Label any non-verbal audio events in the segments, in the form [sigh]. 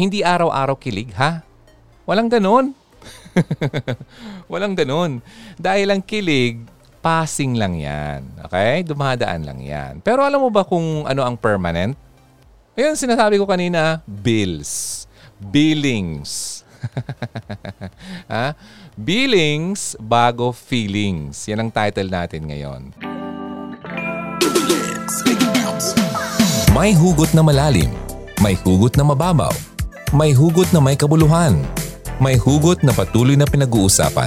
Hindi araw-araw kilig, ha? Walang ganon. [laughs] Walang ganon. Dahil ang kilig, passing lang yan. Okay? Dumadaan lang yan. Pero alam mo ba kung ano ang permanent? Ayun, sinasabi ko kanina, bills. Billings. [laughs] ha? Billings bago feelings. Yan ang title natin ngayon. May hugot na malalim. May hugot na mababaw. May hugot na may kabuluhan. May hugot na patuloy na pinag-uusapan.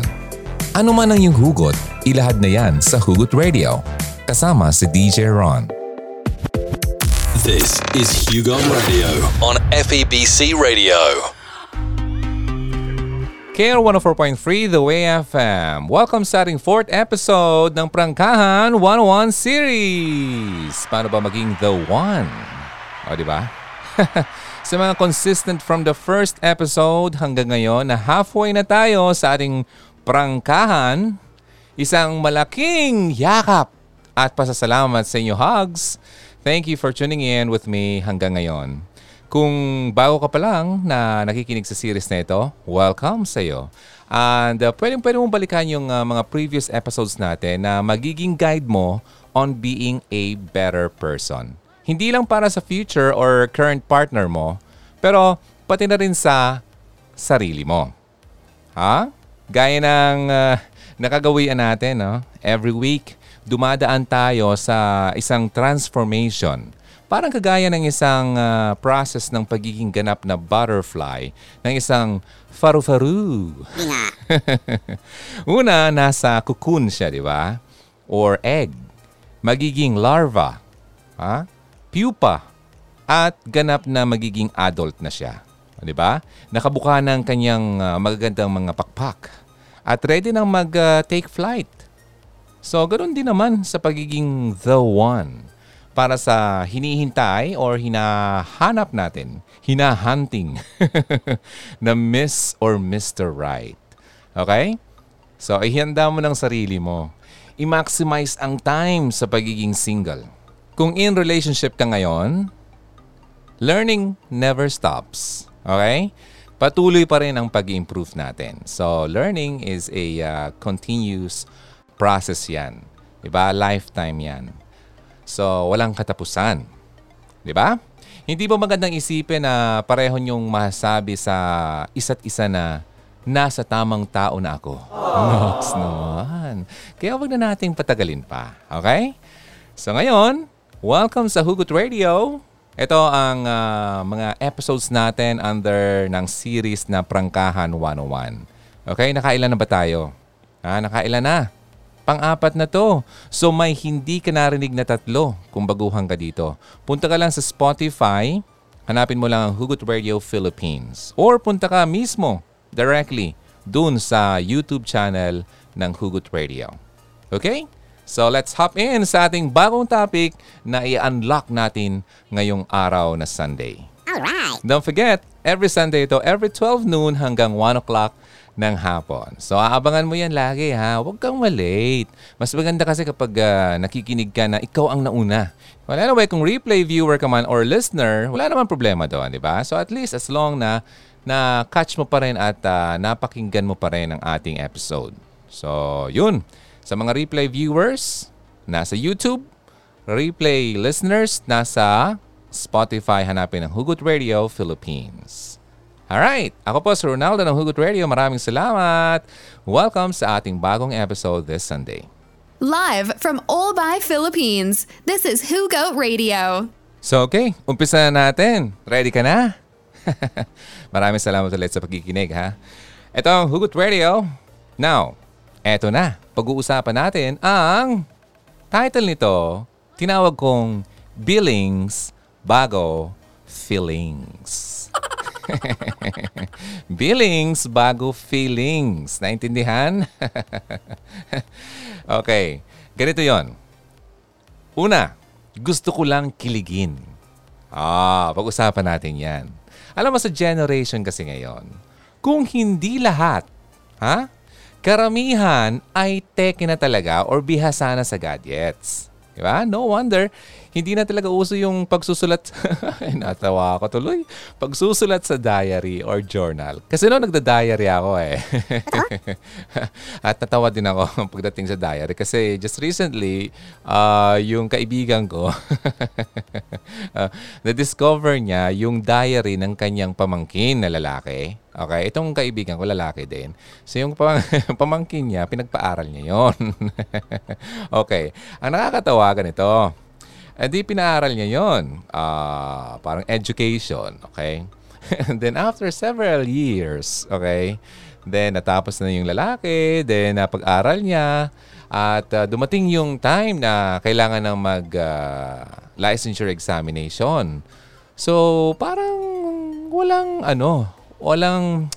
Ano man ang iyong hugot, ilahad na yan sa Hugot Radio. Kasama si DJ Ron. This is Hugo Radio on FEBC Radio. KR 104.3 The Way FM. Welcome sa ating fourth episode ng Prangkahan 101 Series. Paano ba maging The One? O, di ba? [laughs] sa mga consistent from the first episode hanggang ngayon na halfway na tayo sa ating prangkahan, isang malaking yakap at pasasalamat sa inyo hugs. Thank you for tuning in with me hanggang ngayon. Kung bago ka pa lang na nakikinig sa series na ito, welcome sa iyo. And uh, pwedeng pwede mong balikan yung uh, mga previous episodes natin na magiging guide mo on being a better person. Hindi lang para sa future or current partner mo, pero pati na rin sa sarili mo. Ha? Gaya ng uh, nakagawian natin, no? every week, dumadaan tayo sa isang transformation Parang kagaya ng isang uh, process ng pagiging ganap na butterfly, ng isang faru-faru. [laughs] Una, nasa cocoon siya, di ba? Or egg. Magiging larva. Ha? Pupa. At ganap na magiging adult na siya. Di ba? Nakabuka ng kanyang uh, magagandang mga pakpak. At ready nang mag-take uh, flight. So, ganoon din naman sa pagiging the one para sa hinihintay or hinahanap natin, hinahunting [laughs] na Miss or Mr. Right. Okay? So, ihanda mo ng sarili mo. I-maximize ang time sa pagiging single. Kung in relationship ka ngayon, learning never stops. Okay? Patuloy pa rin ang pag-improve natin. So, learning is a uh, continuous process yan. Diba? Lifetime yan. So, walang katapusan. Di ba? Hindi ba magandang isipin na pareho niyong masabi sa isa't isa na nasa tamang tao na ako? Nox naman. Kaya wag na nating patagalin pa. Okay? So ngayon, welcome sa Hugot Radio. Ito ang uh, mga episodes natin under ng series na Prangkahan 101. Okay, nakailan na ba tayo? Ha, nakailan na? Pang-apat na to. So may hindi ka narinig na tatlo kung baguhan ka dito. Punta ka lang sa Spotify, hanapin mo lang ang Hugot Radio Philippines. Or punta ka mismo, directly, dun sa YouTube channel ng Hugot Radio. Okay? So let's hop in sa ating bagong topic na i-unlock natin ngayong araw na Sunday. Alright! Don't forget, every Sunday ito, every 12 noon hanggang 1 o'clock ng hapon. So aabangan mo yan lagi ha. Huwag kang malate. Mas maganda kasi kapag uh, nakikinig ka na ikaw ang nauna. Well, anyway, kung replay viewer ka man or listener, wala naman problema doon, di ba? So at least as long na na catch mo pa rin at uh, napakinggan mo pa rin ang ating episode. So, yun. Sa mga replay viewers, nasa YouTube. Replay listeners, nasa Spotify. Hanapin ang Hugot Radio Philippines. Alright, ako po si Ronaldo ng Hugot Radio. Maraming salamat. Welcome sa ating bagong episode this Sunday. Live from All by Philippines, this is Hugo Radio. So okay, umpisa na natin. Ready ka na? [laughs] Maraming salamat ulit sa pagkikinig ha. Ito ang Hugot Radio. Now, eto na. Pag-uusapan natin ang title nito, tinawag kong Billings Bago Feelings. [laughs] Billings bago feelings. Naintindihan? [laughs] okay. Ganito yon. Una, gusto ko lang kiligin. Ah, pag-usapan natin yan. Alam mo sa generation kasi ngayon, kung hindi lahat, ha? Karamihan ay teke na talaga or bihasa na sa gadgets. Diba? No wonder, hindi na talaga uso yung pagsusulat. [laughs] Ay, natawa ako tuloy. Pagsusulat sa diary or journal. Kasi noon nagda-diary ako eh. [laughs] At natawa din ako [laughs] pagdating sa diary. Kasi just recently, uh, yung kaibigan ko, uh, na-discover niya yung diary ng kanyang pamangkin na lalaki. Okay, itong kaibigan ko lalaki din. So yung pamangkin niya, pinagpaaral niya yon. okay, ang nakakatawa ganito. Eh di pinaaral niya yon. Uh, parang education, okay? [laughs] And then after several years, okay, then natapos na yung lalaki, then napag-aral niya, at uh, dumating yung time na kailangan ng mag uh, licensure examination. So parang walang ano, walang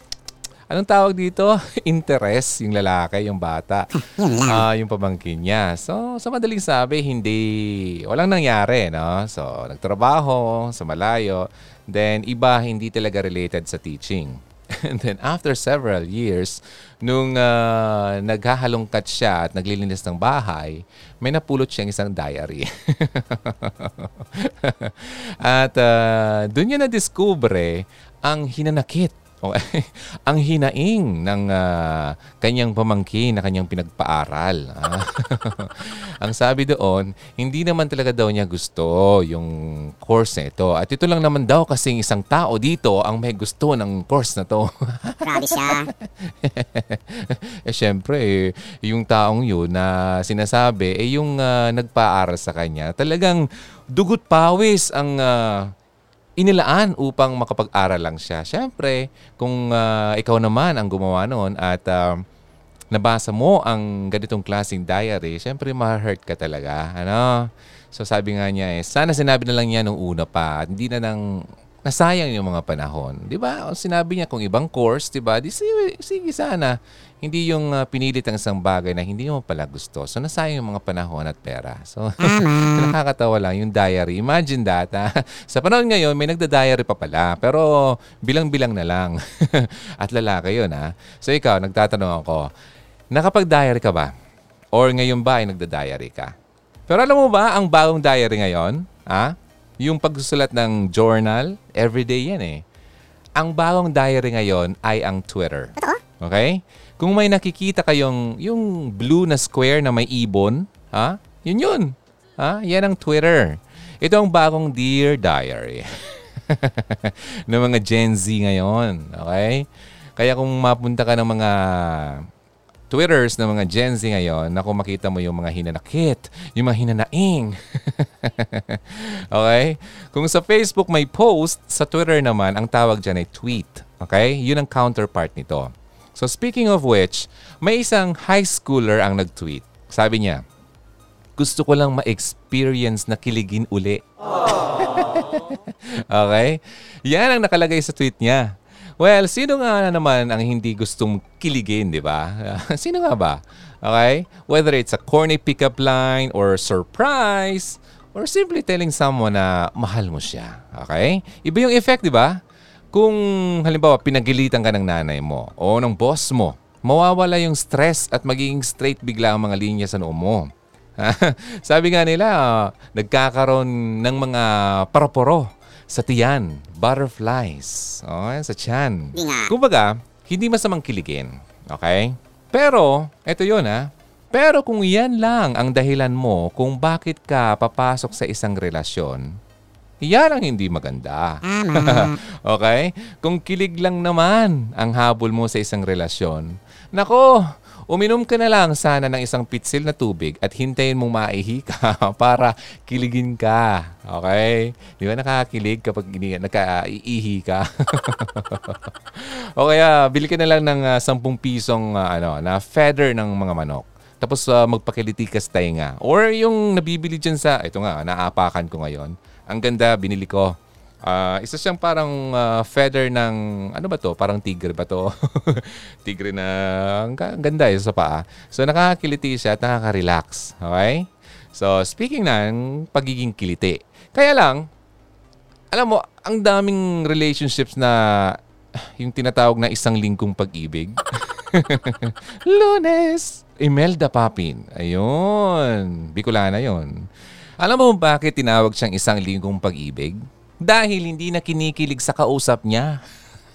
anong tawag dito? [laughs] Interest yung lalaki, yung bata. uh, [laughs] yung pamangkin niya. So, sa madaling sabi, hindi, walang nangyari, no? So, nagtrabaho sa malayo. Then, iba hindi talaga related sa teaching. [laughs] And then after several years, nung uh, naghahalongkat siya at naglilinis ng bahay, may napulot siyang isang diary. at uh, doon niya na-discover ang hinanakit Okay. [laughs] ang hinaing ng uh, kanyang pamangkin na kanyang pinagpaaral. Ah. [laughs] ang sabi doon, hindi naman talaga daw niya gusto yung course na ito. At ito lang naman daw kasi isang tao dito ang may gusto ng course na to. [laughs] Grabe siya. eh syempre, eh, yung taong yun na sinasabi, eh yung uh, nagpaaral sa kanya, talagang dugot pawis ang uh, inilaan upang makapag-aral lang siya. Siyempre, kung uh, ikaw naman ang gumawa noon at uh, nabasa mo ang ganitong klaseng diary, siyempre ma-hurt ka talaga. Ano? So sabi nga niya eh, sana sinabi na lang niya nung una pa. Hindi na nang nasayang yung mga panahon. Di ba? Sinabi niya kung ibang course, di ba? Di, sige, sige sana. Hindi yung uh, pinilit ang isang bagay na hindi mo pala gusto. So, nasayang yung mga panahon at pera. So, [laughs] nakakatawa lang yung diary. Imagine that. Ha? [laughs] Sa panahon ngayon, may nagda-diary pa pala. Pero, bilang-bilang na lang. [laughs] at lalaki yun, ha? So, ikaw, nagtatanong ako, nakapag-diary ka ba? Or ngayon ba ay nagda-diary ka? Pero alam mo ba ang bagong diary ngayon? Ha? Yung pagsusulat ng journal, everyday yan eh. Ang bagong diary ngayon ay ang Twitter. Okay? Kung may nakikita kayong yung blue na square na may ibon, ha? Yun yun. Ha? Yan ang Twitter. Ito ang bagong Dear Diary. [laughs] ng mga Gen Z ngayon. Okay? Kaya kung mapunta ka ng mga Twitters ng mga Gen Z ngayon, na kung makita mo yung mga hinanakit, yung mga hinanaing. [laughs] okay? Kung sa Facebook may post, sa Twitter naman, ang tawag dyan ay tweet. Okay? Yun ang counterpart nito. So speaking of which, may isang high schooler ang nag-tweet. Sabi niya, gusto ko lang ma-experience na kiligin uli. [laughs] okay? Yan ang nakalagay sa tweet niya. Well, sino nga naman ang hindi gustong kiligin, di ba? [laughs] sino nga ba? Okay? Whether it's a corny pickup line or surprise or simply telling someone na mahal mo siya. Okay? Iba yung effect, di ba? Kung halimbawa pinagilitan ka ng nanay mo o ng boss mo, mawawala yung stress at magiging straight bigla ang mga linya sa noo mo. [laughs] Sabi nga nila, uh, nagkakaroon ng mga paraporo sa tiyan, butterflies, oh, sa tiyan. Kumbaga, hindi masamang kiligin. Okay? Pero, eto yun ha. Pero kung yan lang ang dahilan mo kung bakit ka papasok sa isang relasyon, yan ang hindi maganda. [laughs] okay? Kung kilig lang naman ang habol mo sa isang relasyon, nako, uminom ka na lang sana ng isang pitsil na tubig at hintayin mong maihi ka [laughs] para kiligin ka. Okay? Di ba nakakakilig kapag nagkaiihi ka? [laughs] o kaya, bili ka na lang ng uh, ah, 10 pisong uh, ano, na feather ng mga manok. Tapos uh, magpakiliti ka sa tainga. Or yung nabibili dyan sa, ito nga, naapakan ko ngayon ang ganda, binili ko. Uh, isa siyang parang uh, feather ng, ano ba to? Parang tigre ba to? [laughs] tigre na, ang, ganda isa sa paa. So nakakakiliti siya at nakaka-relax. Okay? So speaking ng pagiging kiliti. Kaya lang, alam mo, ang daming relationships na yung tinatawag na isang lingkong pag-ibig. [laughs] Lunes! Imelda Papin. Ayun. Bicolana yon Alam mo bakit tinawag siyang isang linggong pag-ibig? Dahil hindi na kinikilig sa kausap niya.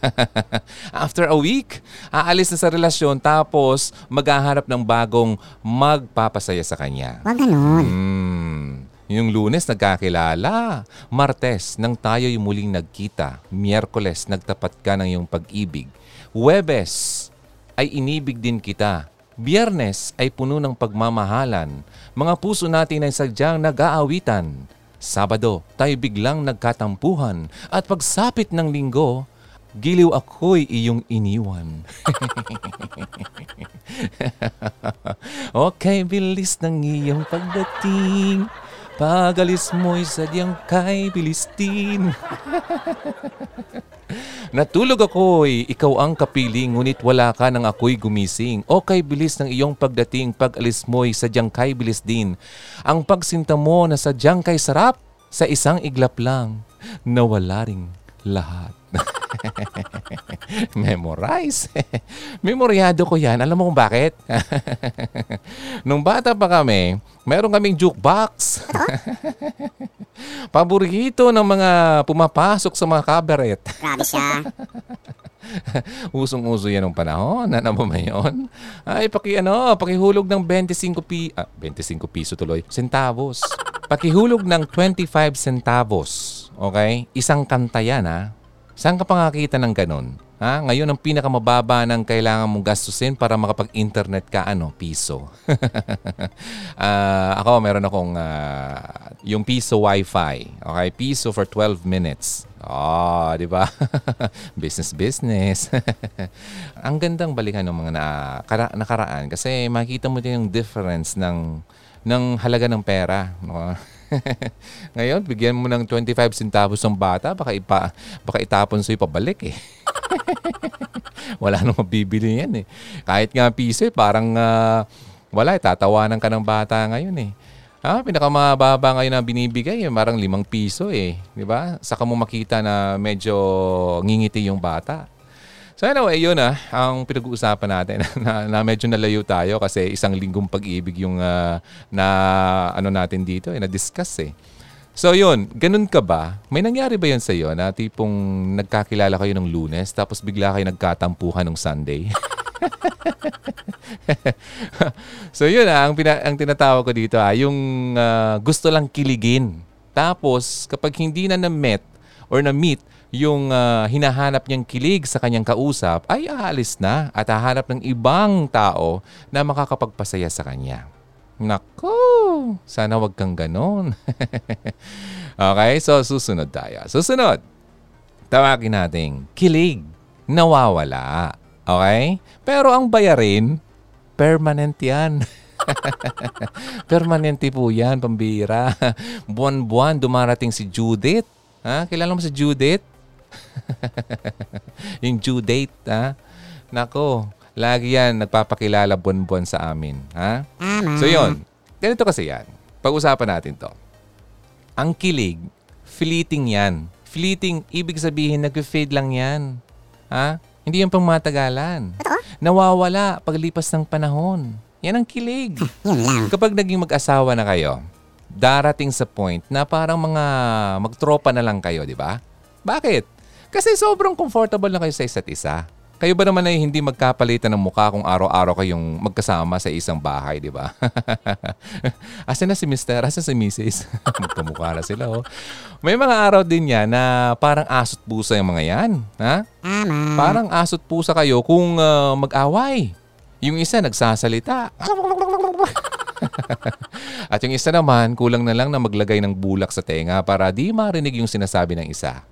[laughs] After a week, aalis na sa relasyon tapos maghaharap ng bagong magpapasaya sa kanya. Huwag ganun. Hmm. Yung lunes nagkakilala. Martes, nang tayo'y muling nagkita. Miyerkules, nagtapat ka ng iyong pag-ibig. Webes, ay inibig din kita. Biyernes ay puno ng pagmamahalan. Mga puso natin ay sadyang nag-aawitan. Sabado, tayo biglang nagkatampuhan. At pagsapit ng linggo, giliw ako'y iyong iniwan. [laughs] okay, bilis ng iyong pagdating. Pagalis mo'y sadyang kay bilis din. [laughs] Natulog ako'y ikaw ang kapiling, ngunit wala ka nang ako'y gumising. O kay bilis ng iyong pagdating, pag-alis mo'y sadyang kay bilis. Ang pagsinta mo na sadyang kay sarap, sa isang iglap lang, nawala ring lahat. [laughs] Memorize. [laughs] Memoryado ko yan. Alam mo kung bakit? [laughs] Nung bata pa kami, meron kaming jukebox. Paborito ng mga pumapasok sa mga cabaret. Grabe siya. Usong-uso yan ng panahon. Ano ba yun? Ay, paki, ano, pakihulog ng 25 pi... Ah, 25 piso tuloy. Centavos. Pakihulog ng 25 centavos. Okay? Isang kanta yan, ha? Saan ka pa nakakita ng ganun? Ha? Ngayon, ang pinakamababa ng kailangan mong gastusin para makapag-internet ka, ano? Piso. [laughs] Ah, ako, meron akong ah, yung piso wifi. Okay? Piso for 12 minutes. Oh, di ba? [laughs] business, business. [laughs] ang gandang balikan ng mga nakara- nakaraan kasi makita mo din yung difference ng ng halaga ng pera. No? [laughs] Ngayon, bigyan mo ng 25 centavos ng bata, baka, ipa, baka itapon sa'yo pabalik eh. [laughs] wala nang mabibili yan eh. Kahit nga piso eh, parang ah, wala, eh, tatawanan ka ng bata ngayon eh. Ah, pinakamababa ngayon na binibigay, eh, parang limang piso eh. Di ba? Saka mo makita na medyo ngingiti yung bata. So anyway, yun ah, ang pinag-uusapan natin [laughs] na, na medyo nalayo tayo kasi isang linggong pag-ibig yung ah, na ano natin dito, eh, na-discuss eh. So yun, ganun ka ba? May nangyari ba yun sa iyo na tipong nagkakilala kayo ng lunes tapos bigla kayo nagkatampuhan ng Sunday? [laughs] so yun ah, ang, pina- ang tinatawag ko dito ah, yung ah, gusto lang kiligin. Tapos kapag hindi na na-met or na-meet yung ah, hinahanap niyang kilig sa kanyang kausap, ay aalis na at hahanap ng ibang tao na makakapagpasaya sa kanya. Nako, sana wag kang ganon. [laughs] okay, so susunod tayo. Susunod, tawagin natin kilig, nawawala. Okay? Pero ang bayarin, permanent yan. [laughs] Permanente po yan, pambira. [laughs] Buwan-buwan dumarating si Judith. Ha? Kilala mo si Judith? [laughs] yung due date, ha? Nako, lagi yan nagpapakilala buwan-buwan sa amin, ha? So yun, ganito kasi yan. Pag-usapan natin to. Ang kilig, fleeting yan. Fleeting, ibig sabihin, nag-fade lang yan. Ha? Hindi yung pang matagalan. Nawawala paglipas ng panahon. Yan ang kilig. [laughs] Kapag naging mag-asawa na kayo, darating sa point na parang mga magtropa na lang kayo, di ba? Bakit? Kasi sobrang comfortable na kayo sa isa't isa. Kayo ba naman ay hindi magkapalitan ng mukha kung araw-araw kayong magkasama sa isang bahay, di ba? [laughs] Asan na si Mr. Asan si Mrs.? [laughs] Magkamukha na sila, oh. May mga araw din yan na parang asot pusa yung mga yan. Ha? Parang asot pusa kayo kung ah, mag-away. Yung isa nagsasalita. [laughs] At yung isa naman, kulang na lang na maglagay ng bulak sa tenga para di marinig yung sinasabi ng isa.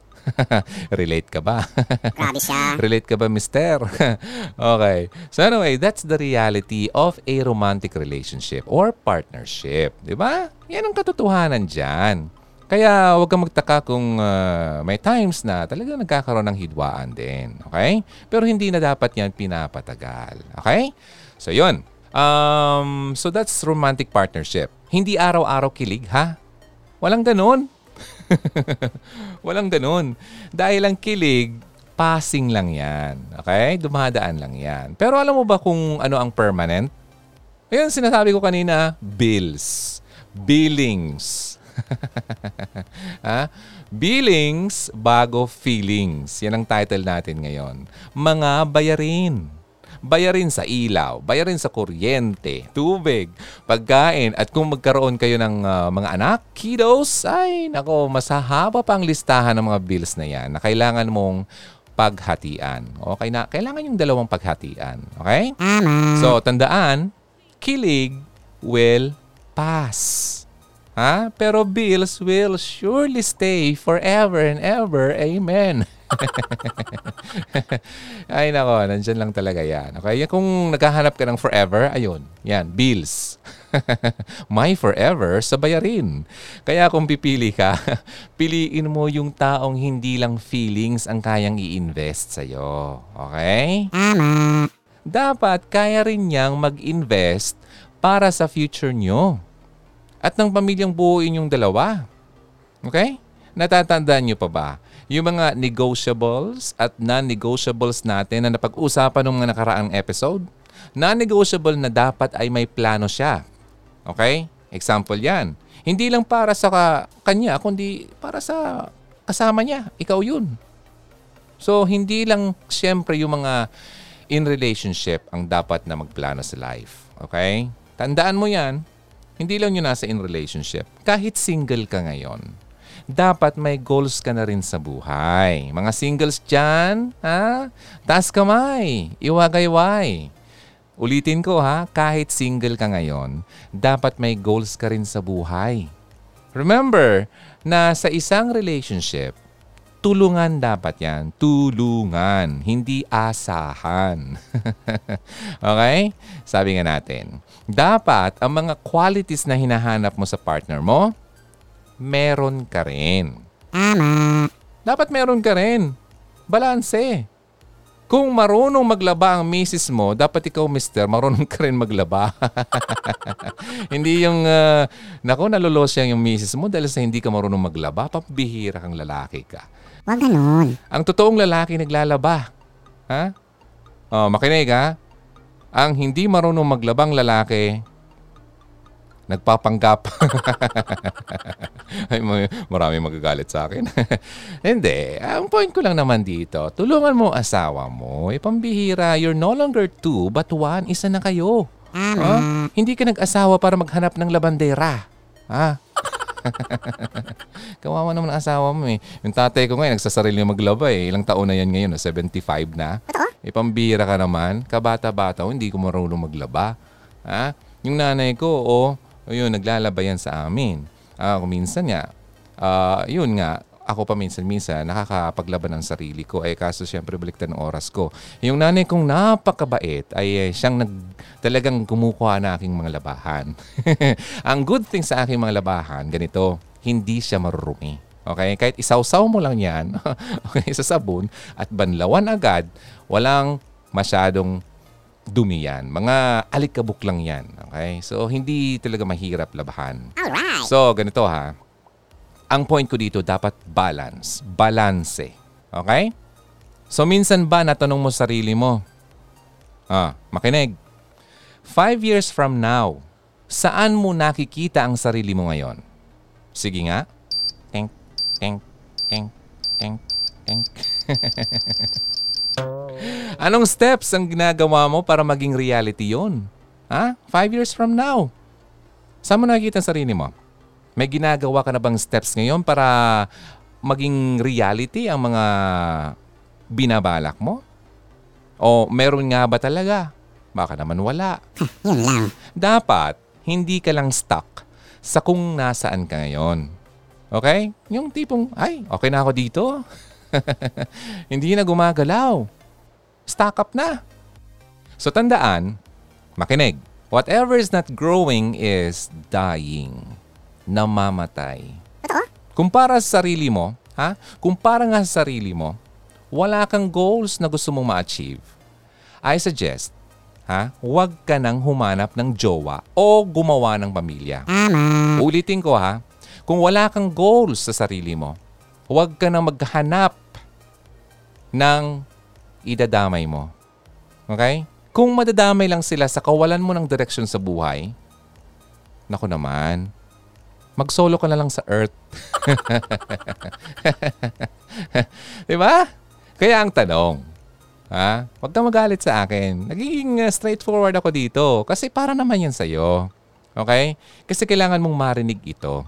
[laughs] Relate ka ba? [laughs] Grabe siya. Relate ka ba, mister? [laughs] okay. So anyway, that's the reality of a romantic relationship or partnership. Di ba? Yan ang katotohanan dyan. Kaya huwag kang magtaka kung ah, may times na talaga nagkakaroon ng hidwaan din. Okay? Pero hindi na dapat yan pinapatagal. Okay? So yun. Um, so that's romantic partnership. Hindi araw-araw kilig, ha? Walang ganun. [laughs] Walang ganun. Dahil ang kilig, passing lang yan. Okay? Dumadaan lang yan. Pero alam mo ba kung ano ang permanent? Ayun, sinasabi ko kanina, bills. Billings. [laughs] ha? Billings bago feelings. Yan ang title natin ngayon. Mga bayarin. Bayarin sa ilaw, bayarin sa kuryente, tubig, pagkain, at kung magkaroon kayo ng uh, mga anak, kiddos, ay nako, masahaba pa ang listahan ng mga bills na yan na kailangan mong paghatian. Okay na, kailangan yung dalawang paghatian. Okay? So, tandaan, kilig will pass. Ha? Pero bills will surely stay forever and ever. Amen. [laughs] [laughs] Ay nako, nandyan lang talaga yan. Okay, kung naghahanap ka ng forever, ayun, yan, bills. [laughs] My forever sa bayarin. Kaya kung pipili ka, [laughs] piliin mo yung taong hindi lang feelings ang kayang i-invest sa'yo. Okay? Dapat kaya rin niyang mag-invest para sa future nyo. At ng pamilyang buuin yung dalawa. Okay? Natatandaan nyo pa ba? Yung mga negotiables at non-negotiables natin na napag-usapan ng mga nakaraang episode, non-negotiable na dapat ay may plano siya. Okay? Example yan. Hindi lang para sa ka- kanya, kundi para sa kasama niya. Ikaw yun. So, hindi lang siyempre yung mga in relationship ang dapat na magplano sa life. Okay? Tandaan mo yan. Hindi lang yung nasa in relationship. Kahit single ka ngayon dapat may goals ka na rin sa buhay. Mga singles dyan, ha? Taas kamay, iwagayway. Ulitin ko ha, kahit single ka ngayon, dapat may goals ka rin sa buhay. Remember na sa isang relationship, tulungan dapat yan. Tulungan, hindi asahan. [laughs] okay? Sabi nga natin, dapat ang mga qualities na hinahanap mo sa partner mo, meron ka rin. Tama. Dapat meron ka rin. Balanse. Kung marunong maglaba ang misis mo, dapat ikaw, mister, marunong ka rin maglaba. [laughs] hindi yung, uh, nako, nalulos yung misis mo dahil sa hindi ka marunong maglaba, pambihira kang lalaki ka. Huwag ganun. Ang totoong lalaki naglalaba. Ha? Oh, makinig ha? Ang hindi marunong maglabang lalaki, nagpapanggap. [laughs] Ay, marami magagalit sa akin. [laughs] Hindi. Ang point ko lang naman dito, tulungan mo asawa mo. Eh, pambihira, you're no longer two, but one. Isa na kayo. Huh? Hindi ka nag-asawa para maghanap ng labandera. Ha? [laughs] Kawawa naman ang asawa mo eh. Yung tatay ko ngayon, nagsasarili maglaba eh. Ilang taon na yan ngayon, 75 na. Eh, pambira ka naman. Kabata-bata, oh, hindi ko marunong maglaba. Ha? Yung nanay ko, oh, yun, naglalaba yan sa amin. Uh, minsan nga, uh, yun nga, ako pa minsan-minsan nakakapaglaban ng sarili ko. Eh kaso siyempre baliktad ng oras ko. Yung nanay kong napakabait ay eh, siyang nag, talagang kumukuha na aking mga labahan. [laughs] Ang good thing sa aking mga labahan, ganito, hindi siya marurumi. Okay? Kahit isawsaw mo lang yan [laughs] okay, sa sabon at banlawan agad, walang masyadong dumi yan. Mga alikabok lang yan. Okay? So, hindi talaga mahirap labahan. Alright. So, ganito ha. Ang point ko dito, dapat balance. Balance. Okay? So, minsan ba natanong mo sarili mo, ah, makinig, five years from now, saan mo nakikita ang sarili mo ngayon? Sige nga. Tink, tink, tink, tink, tink. [laughs] Anong steps ang ginagawa mo para maging reality yon? Ha? Five years from now. Saan mo nakikita ang sarili mo? May ginagawa ka na bang steps ngayon para maging reality ang mga binabalak mo? O meron nga ba talaga? Baka naman wala. [laughs] Lang. Dapat, hindi ka lang stuck sa kung nasaan ka ngayon. Okay? Yung tipong, ay, okay na ako dito. [laughs] [laughs] hindi na gumagalaw stock up na. So tandaan, makinig, whatever is not growing is dying. Namamatay. Kung para sa sarili mo, ha? Kung para nga sa sarili mo, wala kang goals na gusto mong ma-achieve. I suggest, ha? Huwag ka nang humanap ng jowa o gumawa ng pamilya. Tama. Ulitin ko ha, kung wala kang goals sa sarili mo, huwag ka nang maghanap ng idadamay mo. Okay? Kung madadamay lang sila sa kawalan mo ng direksyon sa buhay, naku naman, Mag-solo ka na lang sa Earth. [laughs] Di ba? Kaya ang tanong, ha? Huwag kang magalit sa akin. Nagiging uh, straightforward ako dito kasi para naman yan sa'yo. Okay? Kasi kailangan mong marinig ito.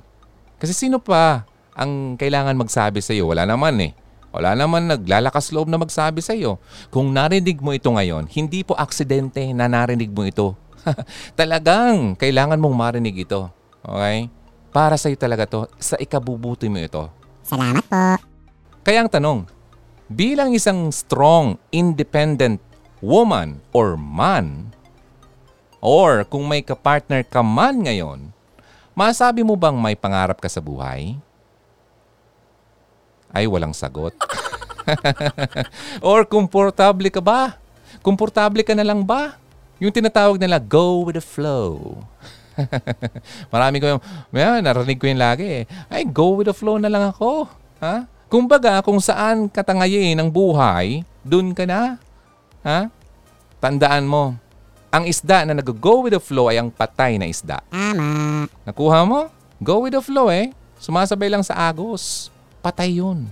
Kasi sino pa ang kailangan magsabi sa'yo? Wala naman eh. Wala naman naglalakas loob na magsabi sa'yo. Kung narinig mo ito ngayon, hindi po aksidente na narinig mo ito. [laughs] Talagang kailangan mong marinig ito. Okay? Para sa'yo talaga to. Sa ikabubuti mo ito. Salamat po. Kaya ang tanong, bilang isang strong, independent woman or man, or kung may kapartner ka man ngayon, masabi mo bang may pangarap ka sa buhay? Ay, walang sagot. [laughs] or komportable ka ba? Komportable ka na lang ba? Yung tinatawag nila, go with the flow. [laughs] Marami ko yung, yeah, narinig ko yung lagi eh. Ay, go with the flow na lang ako. Ha? Kumbaga, kung saan katangayin ang buhay, dun ka na. Ha? Tandaan mo, ang isda na nag-go with the flow ay ang patay na isda. Nakuha mo? Go with the flow eh. Sumasabay lang sa agos. Patay yun.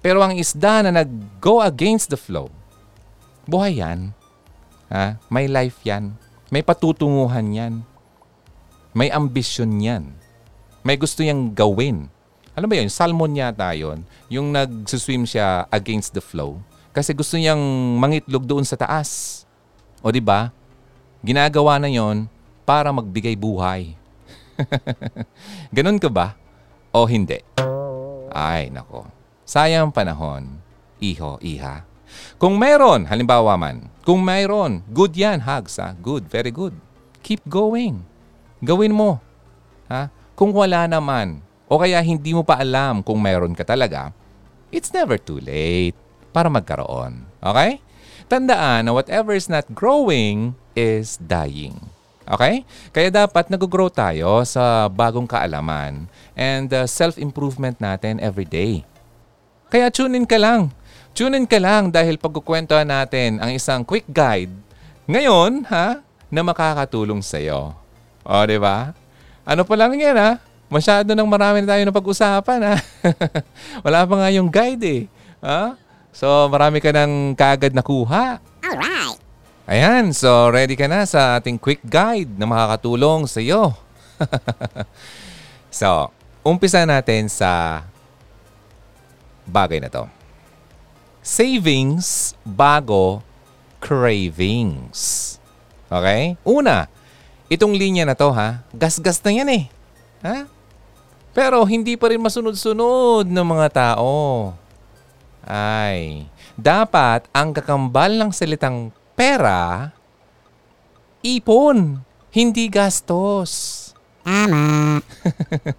Pero ang isda na nag-go against the flow, buhay yan. Ha? May life yan. May patutunguhan yan. May ambisyon yan. May gusto niyang gawin. Alam ba yun? Salmon yata yun. Yung nag-swim siya against the flow. Kasi gusto niyang mangitlog doon sa taas. O di ba? Ginagawa na yon para magbigay buhay. [laughs] Ganun ka ba? O hindi? Ay, nako. Sayang panahon. Iho, iha. Kung meron, halimbawa man, kung mayroon, good yan, hugs ha. Good, very good. Keep going. Gawin mo. Ha? Kung wala naman, o kaya hindi mo pa alam kung mayroon ka talaga, it's never too late para magkaroon. Okay? Tandaan na whatever is not growing is dying. Okay? Kaya dapat nag-grow tayo sa bagong kaalaman and uh, self-improvement natin every day. Kaya tune in ka lang. Tune in ka lang dahil pagkukwentuhan natin ang isang quick guide ngayon, ha, na makakatulong sa iyo. O, di ba? Ano pa lang yan, ha? Masyado nang marami na tayo na pag-usapan, ha? [laughs] Wala pa nga yung guide, eh. Ha? So, marami ka nang kagad nakuha. Alright. Ayan, so ready ka na sa ating quick guide na makakatulong sa iyo. [laughs] so, umpisa natin sa bagay na to. Savings bago cravings. Okay? Una, itong linya na to ha, gas-gas na yan eh. Ha? Pero hindi pa rin masunod-sunod ng mga tao. Ay, dapat ang kakambal ng salitang pera, ipon, hindi gastos. Tama.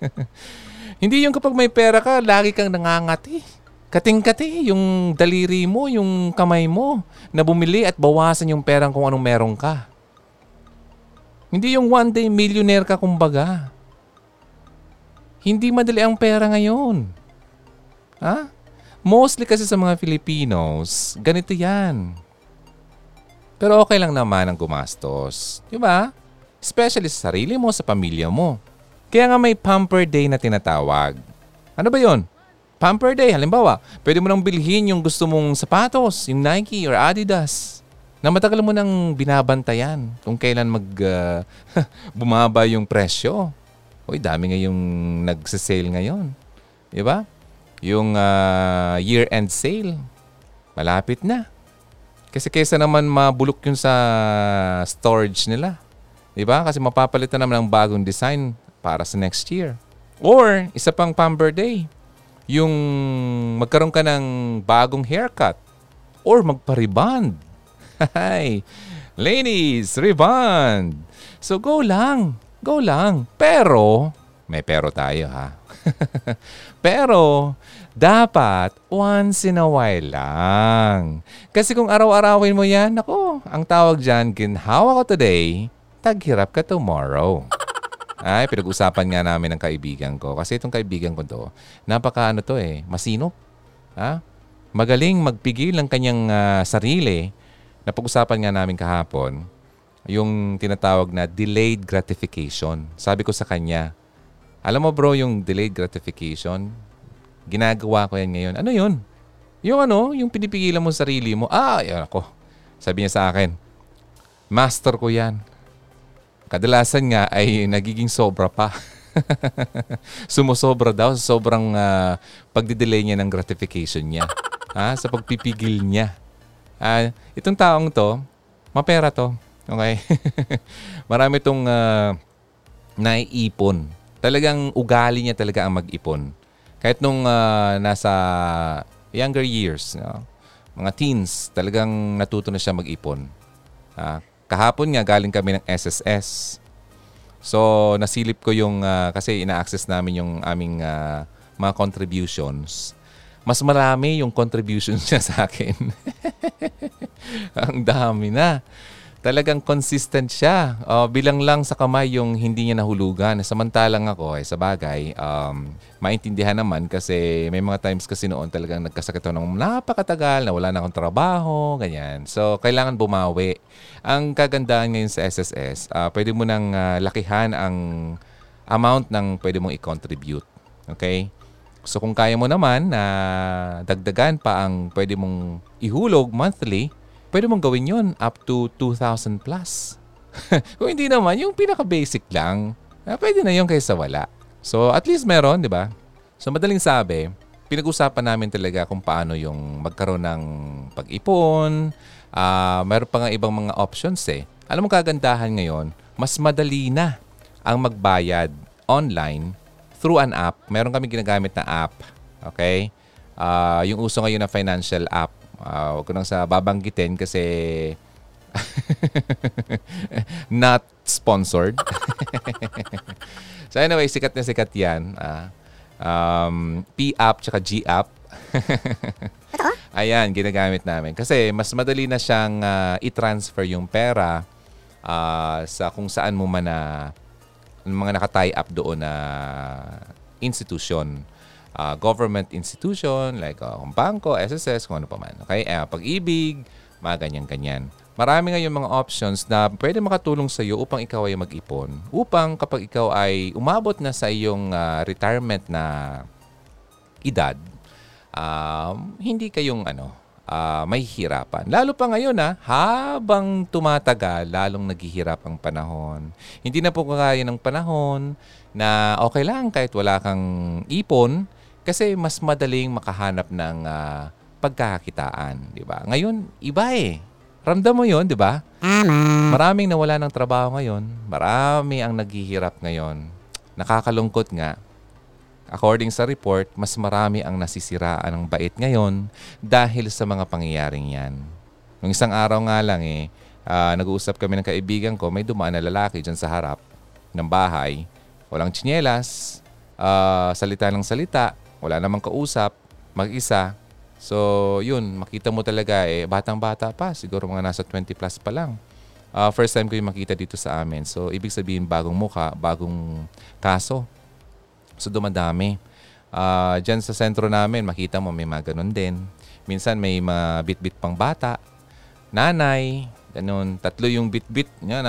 [laughs] Hindi yung kapag may pera ka, lagi kang nangangati. Kating-kati yung daliri mo, yung kamay mo, na bumili at bawasan yung perang kung anong meron ka. Hindi yung one day millionaire ka kumbaga. Hindi madali ang pera ngayon. Ha? Mostly kasi sa mga Filipinos, ganito yan. Pero okay lang naman ang gumastos. Di ba? Especially sa sarili mo, sa pamilya mo. Kaya nga may pamper day na tinatawag. Ano ba yon? Pamper day, halimbawa, pwede mo nang bilhin yung gusto mong sapatos, yung Nike or Adidas. Na matagal mo nang binabantayan kung kailan mag uh, [laughs] bumaba yung presyo. Uy, dami ngayong nagsasale ngayon. Di ba? Yung uh, year-end sale, malapit na. Kasi kaysa naman mabulok yun sa storage nila. Di ba? Kasi mapapalitan naman ng bagong design para sa next year. Or, isa pang Pamber Day. Yung magkaroon ka ng bagong haircut. Or magpa-rebond. [laughs] Hi! Ladies, rebond! So go lang. Go lang. Pero, may pero tayo ha. [laughs] pero, dapat once in a while lang. Kasi kung araw-arawin mo yan, nako, ang tawag dyan, ginhawa ko today, taghirap ka tomorrow. [laughs] Ay, pinag-usapan nga namin ng kaibigan ko. Kasi itong kaibigan ko to, napaka ano to eh, masinop. Ha? Magaling magpigil ng kanyang uh, sarili. Napag-usapan nga namin kahapon, yung tinatawag na delayed gratification. Sabi ko sa kanya, Alam mo bro, yung delayed gratification, ginagawa ko yan ngayon. Ano yun? Yung ano, yung pinipigilan mo sa sarili mo. Ah, yan ako. Sabi niya sa akin, master ko yan. Kadalasan nga ay nagiging sobra pa. [laughs] Sumusobra daw sa sobrang uh, pagdidelay niya ng gratification niya. ha? Sa pagpipigil niya. Uh, itong taong to, mapera to. Okay? [laughs] Marami itong uh, naiipon. Talagang ugali niya talaga ang mag-ipon. Kahit nung uh, nasa younger years, no? mga teens, talagang natuto na siya mag-ipon. Uh, kahapon nga galing kami ng SSS. So, nasilip ko yung, uh, kasi ina-access namin yung aming uh, mga contributions. Mas marami yung contributions [laughs] niya sa akin. [laughs] Ang dami na talagang consistent siya. Uh, bilang lang sa kamay yung hindi niya nahulugan. Samantalang ako, eh, sa bagay, um, maintindihan naman kasi may mga times kasi noon talagang nagkasakit ako ng napakatagal, na wala na akong trabaho, ganyan. So, kailangan bumawi. Ang kagandahan ngayon sa SSS, uh, ah, pwede mo nang uh, lakihan ang amount ng pwede mong i-contribute. Okay? So kung kaya mo naman na dagdagan pa ang pwede mong ihulog monthly, pwede mong gawin yun up to 2,000 plus. [laughs] Kung hindi naman, yung pinaka-basic lang, ah, pwede na yun kaysa wala. So, at least meron, di ba? So, madaling sabi, pinag-usapan namin talaga kung paano yung magkaroon ng pag-ipon. Uh, meron pa nga ibang mga options eh. Alam mo kagandahan ngayon, mas madali na ang magbayad online through an app. Meron kami ginagamit na app. Okay? Uh, yung uso ngayon na financial app Uh, huwag ko nang sa babanggitin kasi [laughs] not sponsored. [laughs] so anyway, sikat na sikat yan. Uh, um, P-app tsaka G-app. [laughs] Ayan, ginagamit namin. Kasi mas madali na siyang uh, i-transfer yung pera uh, sa kung saan mo man na mga nakatie up doon na institution uh, government institution like uh, bangko, SSS, kung ano pa man. Okay? Uh, pag-ibig, mga ganyan-ganyan. Marami ngayon mga options na pwede makatulong sa iyo upang ikaw ay mag-ipon. Upang kapag ikaw ay umabot na sa iyong uh, retirement na edad, uh, hindi kayong ano, uh, may hirapan. Lalo pa ngayon ha, habang tumatagal, lalong naghihirap ang panahon. Hindi na po kaya ng panahon na okay lang kahit wala kang ipon, kasi mas madaling makahanap ng uh, pagkakakitaan, di ba? Ngayon, iba eh. Ramdam mo yon, di ba? Maraming nawala ng trabaho ngayon. Marami ang naghihirap ngayon. Nakakalungkot nga. According sa report, mas marami ang nasisiraan ng bait ngayon dahil sa mga pangyayaring yan. Nung isang araw nga lang eh, uh, nag-uusap kami ng kaibigan ko, may dumaan na lalaki dyan sa harap ng bahay. Walang tsinelas, uh, salita ng salita, wala namang kausap, mag-isa. So, yun, makita mo talaga eh, batang-bata pa, siguro mga nasa 20 plus pa lang. Uh, first time ko yung makita dito sa amin. So, ibig sabihin, bagong muka, bagong kaso. So, dumadami. Uh, Diyan sa sentro namin, makita mo may mga ganun din. Minsan may mga bit-bit pang bata. Nanay, ganun. Tatlo yung bit-bit. Yan,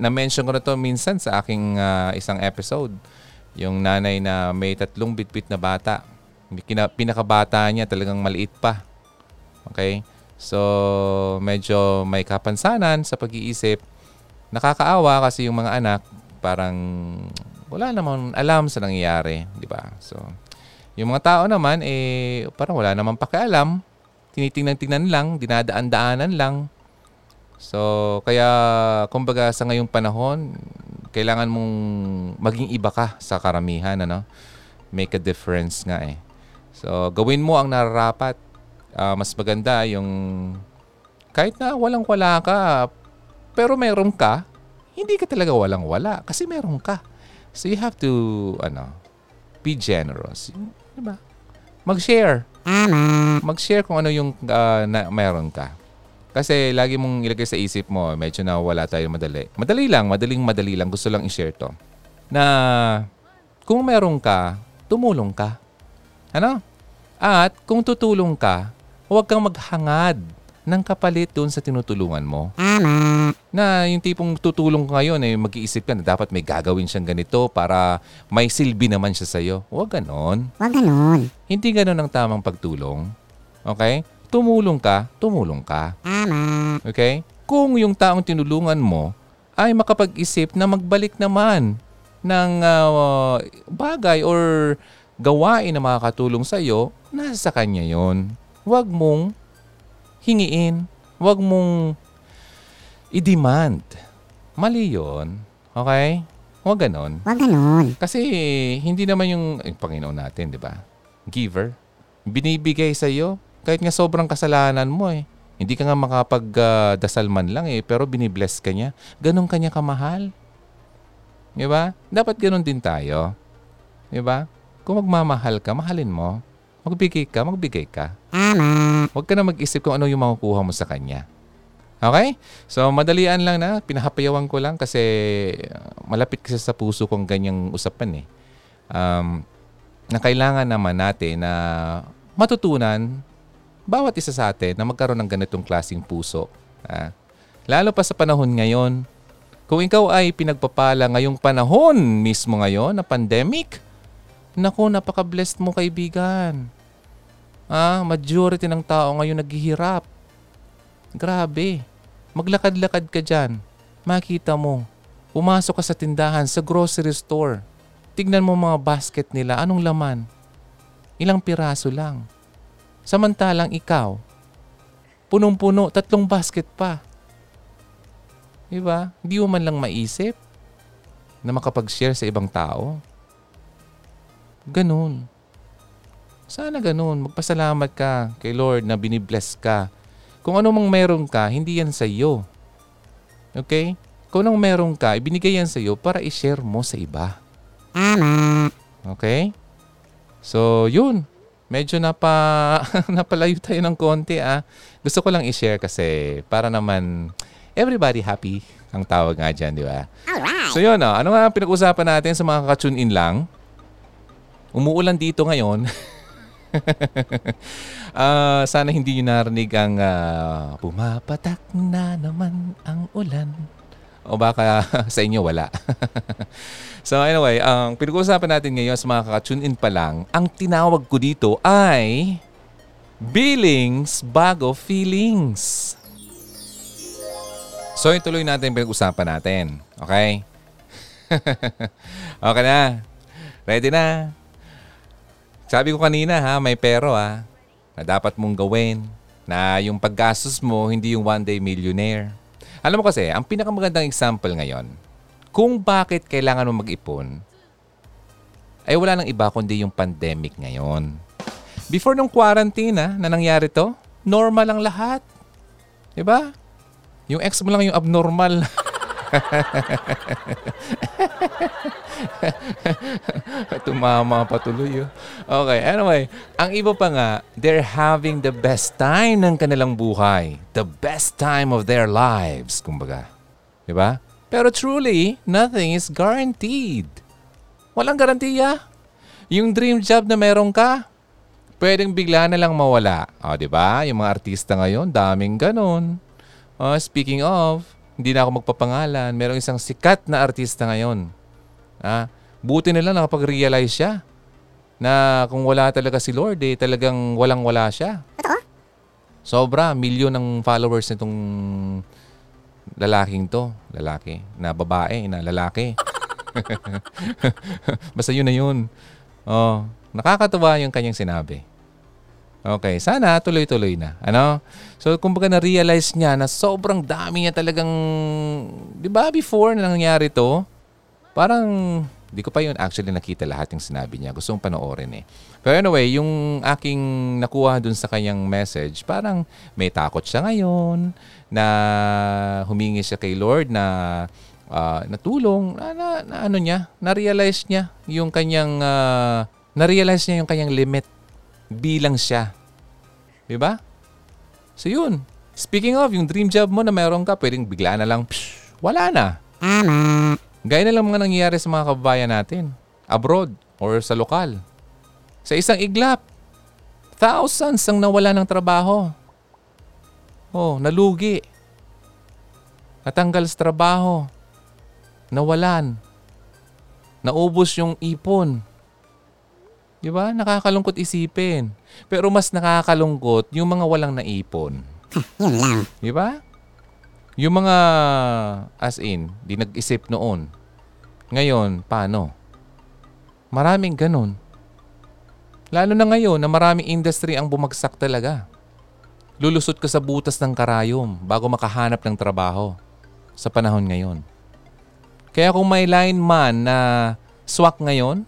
na-mention ko na to minsan sa aking uh, isang episode yung nanay na may tatlong bitbit na bata. Kina, pinakabata niya talagang maliit pa. Okay? So, medyo may kapansanan sa pag-iisip. Nakakaawa kasi yung mga anak parang wala namang alam sa nangyayari, di ba? So, yung mga tao naman eh parang wala namang pakialam. Tinitingnan-tingnan lang, dinadaan-daanan lang. So, kaya kumbaga sa ngayong panahon, kailangan mong maging iba ka sa karamihan, ano? Make a difference nga eh. So, gawin mo ang nararapat. Uh, mas maganda yung kahit na walang-wala ka, pero meron ka, hindi ka talaga walang-wala kasi meron ka. So, you have to, ano, be generous. Diba? Mag-share. Mag-share kung ano yung uh, na meron ka. Kasi lagi mong ilagay sa isip mo, medyo na wala tayo madali. Madali lang, madaling madali lang. Gusto lang i-share to. Na kung meron ka, tumulong ka. Ano? At kung tutulong ka, huwag kang maghangad ng kapalit doon sa tinutulungan mo. Tama. Na yung tipong tutulong ka ngayon, eh, mag-iisip ka na dapat may gagawin siyang ganito para may silbi naman siya sa'yo. Huwag ganon. Huwag ganon. Hindi ganon ang tamang pagtulong. Okay? Tumulong ka, tumulong ka. Tama. Okay? Kung yung taong tinulungan mo ay makapag-isip na magbalik naman ng ah, bagay or gawain na makakatulong sa iyo, nasa kanya yon. Huwag mong hingiin. Huwag mong i-demand. Mali yun. Okay? Huwag ganon. Huwag ganon. Kasi hindi naman yung eh, Panginoon natin, di ba? Giver. Binibigay sa iyo kahit nga sobrang kasalanan mo eh. Hindi ka nga makapag-dasal man lang eh, pero binibless ka niya. Ganon kanya kamahal. Di ba? Dapat ganon din tayo. Di ba? Kung magmamahal ka, mahalin mo. Magbigay ka, magbigay ka. Tama. Huwag ka na mag-isip kung ano yung makukuha mo sa kanya. Okay? So, madalian lang na. Pinahapayawan ko lang kasi uh, malapit kasi sa puso kong ganyang usapan eh. Um, na kailangan naman natin na matutunan bawat isa sa atin na magkaroon ng ganitong klasing puso. Ah. Lalo pa sa panahon ngayon, kung ikaw ay pinagpapala ngayong panahon mismo ngayon na pandemic, naku, napaka-blessed mo kaibigan. Ah, majority ng tao ngayon naghihirap. Grabe. Maglakad-lakad ka dyan. Makita mo. Pumasok ka sa tindahan, sa grocery store. Tignan mo mga basket nila. Anong laman? Ilang piraso lang. Samantalang ikaw, punong-puno, tatlong basket pa. Diba? Hindi mo man lang maisip na makapag-share sa ibang tao. Ganun. Sana ganun. Magpasalamat ka kay Lord na binibless ka. Kung ano mang meron ka, hindi yan sa iyo. Okay? Kung anong meron ka, ibinigay yan sa iyo para i-share mo sa iba. Tama. Okay? So, yun. Medyo napa, [laughs] napalayo tayo ng konti ah. Gusto ko lang i-share kasi para naman everybody happy ang tawag nga dyan, di ba? Alright. So yun, ah, ano nga pinag-usapan natin sa mga ka-tune in lang? Umuulan dito ngayon. [laughs] Ah, sana hindi nyo narinig ang ah, pumapatak na naman ang ulan. O baka [laughs] sa inyo wala. [laughs] so anyway, ang pinag-uusapan natin ngayon sa mga ka-tune in pa lang, ang tinawag ko dito ay Billings bago feelings. So, ituloy natin pinag-usapan natin. Okay? [laughs] okay na. Ready na. Sabi ko kanina ha, may pero ha, na dapat mong gawin na yung paggastos mo hindi yung one day millionaire. Alam mo kasi, ang pinakamagandang example ngayon, kung bakit kailangan mo mag-ipon, ay wala nang iba kundi yung pandemic ngayon. Before nung quarantine ha, na nangyari to, normal ang lahat. Diba? Yung ex mo lang yung abnormal. [laughs] Tumama pa tuloy. oh. Okay, anyway. Ang iba pa nga, they're having the best time ng kanilang buhay. The best time of their lives, kumbaga. Di ba? Pero truly, nothing is guaranteed. Walang garantiya. Yung dream job na meron ka, pwedeng bigla na lang mawala. O, di ba? Yung mga artista ngayon, daming ganun. Oh, speaking of, hindi na ako magpapangalan. Merong isang sikat na artista ngayon. Ah, buti na lang nakapag-realize siya na kung wala talaga si Lord, eh, talagang walang-wala siya. Sobra, milyon ng followers nitong lalaking to. Lalaki. Na babae, na lalaki. [laughs] Basta yun na yun. Oh, nakakatuwa yung kanyang sinabi. Okay, sana tuloy-tuloy na. Ano? So, kumbaga na-realize niya na sobrang dami niya talagang, di ba before na nangyari to, parang, di ko pa yun actually nakita lahat yung sinabi niya. Gusto kong panoorin eh. Pero anyway, yung aking nakuha dun sa kanyang message, parang may takot siya ngayon, na humingi siya kay Lord na ah, natulong, na, na, na ano niya, na-realize niya yung kanyang, ah, na-realize niya yung kanyang limit bilang siya. Di ba? So yun. Speaking of, yung dream job mo na meron ka, pwedeng bigla na lang, psh, wala na. Tama. Gaya na lang mga nangyayari sa mga kababayan natin. Abroad or sa lokal. Sa isang iglap, thousands ang nawala ng trabaho. Oh, nalugi. natanggal sa trabaho, nawalan, naubos yung ipon. Di ba? Nakakalungkot isipin. Pero mas nakakalungkot yung mga walang naipon. [laughs] Yun lang. Di ba? Yung mga, as in, di nag-isip noon. Ngayon, paano? Maraming ganun. Lalo na ngayon na maraming industry ang bumagsak talaga. Lulusot ka sa butas ng karayom bago makahanap ng trabaho sa panahon ngayon. Kaya kung may line man na swak ngayon,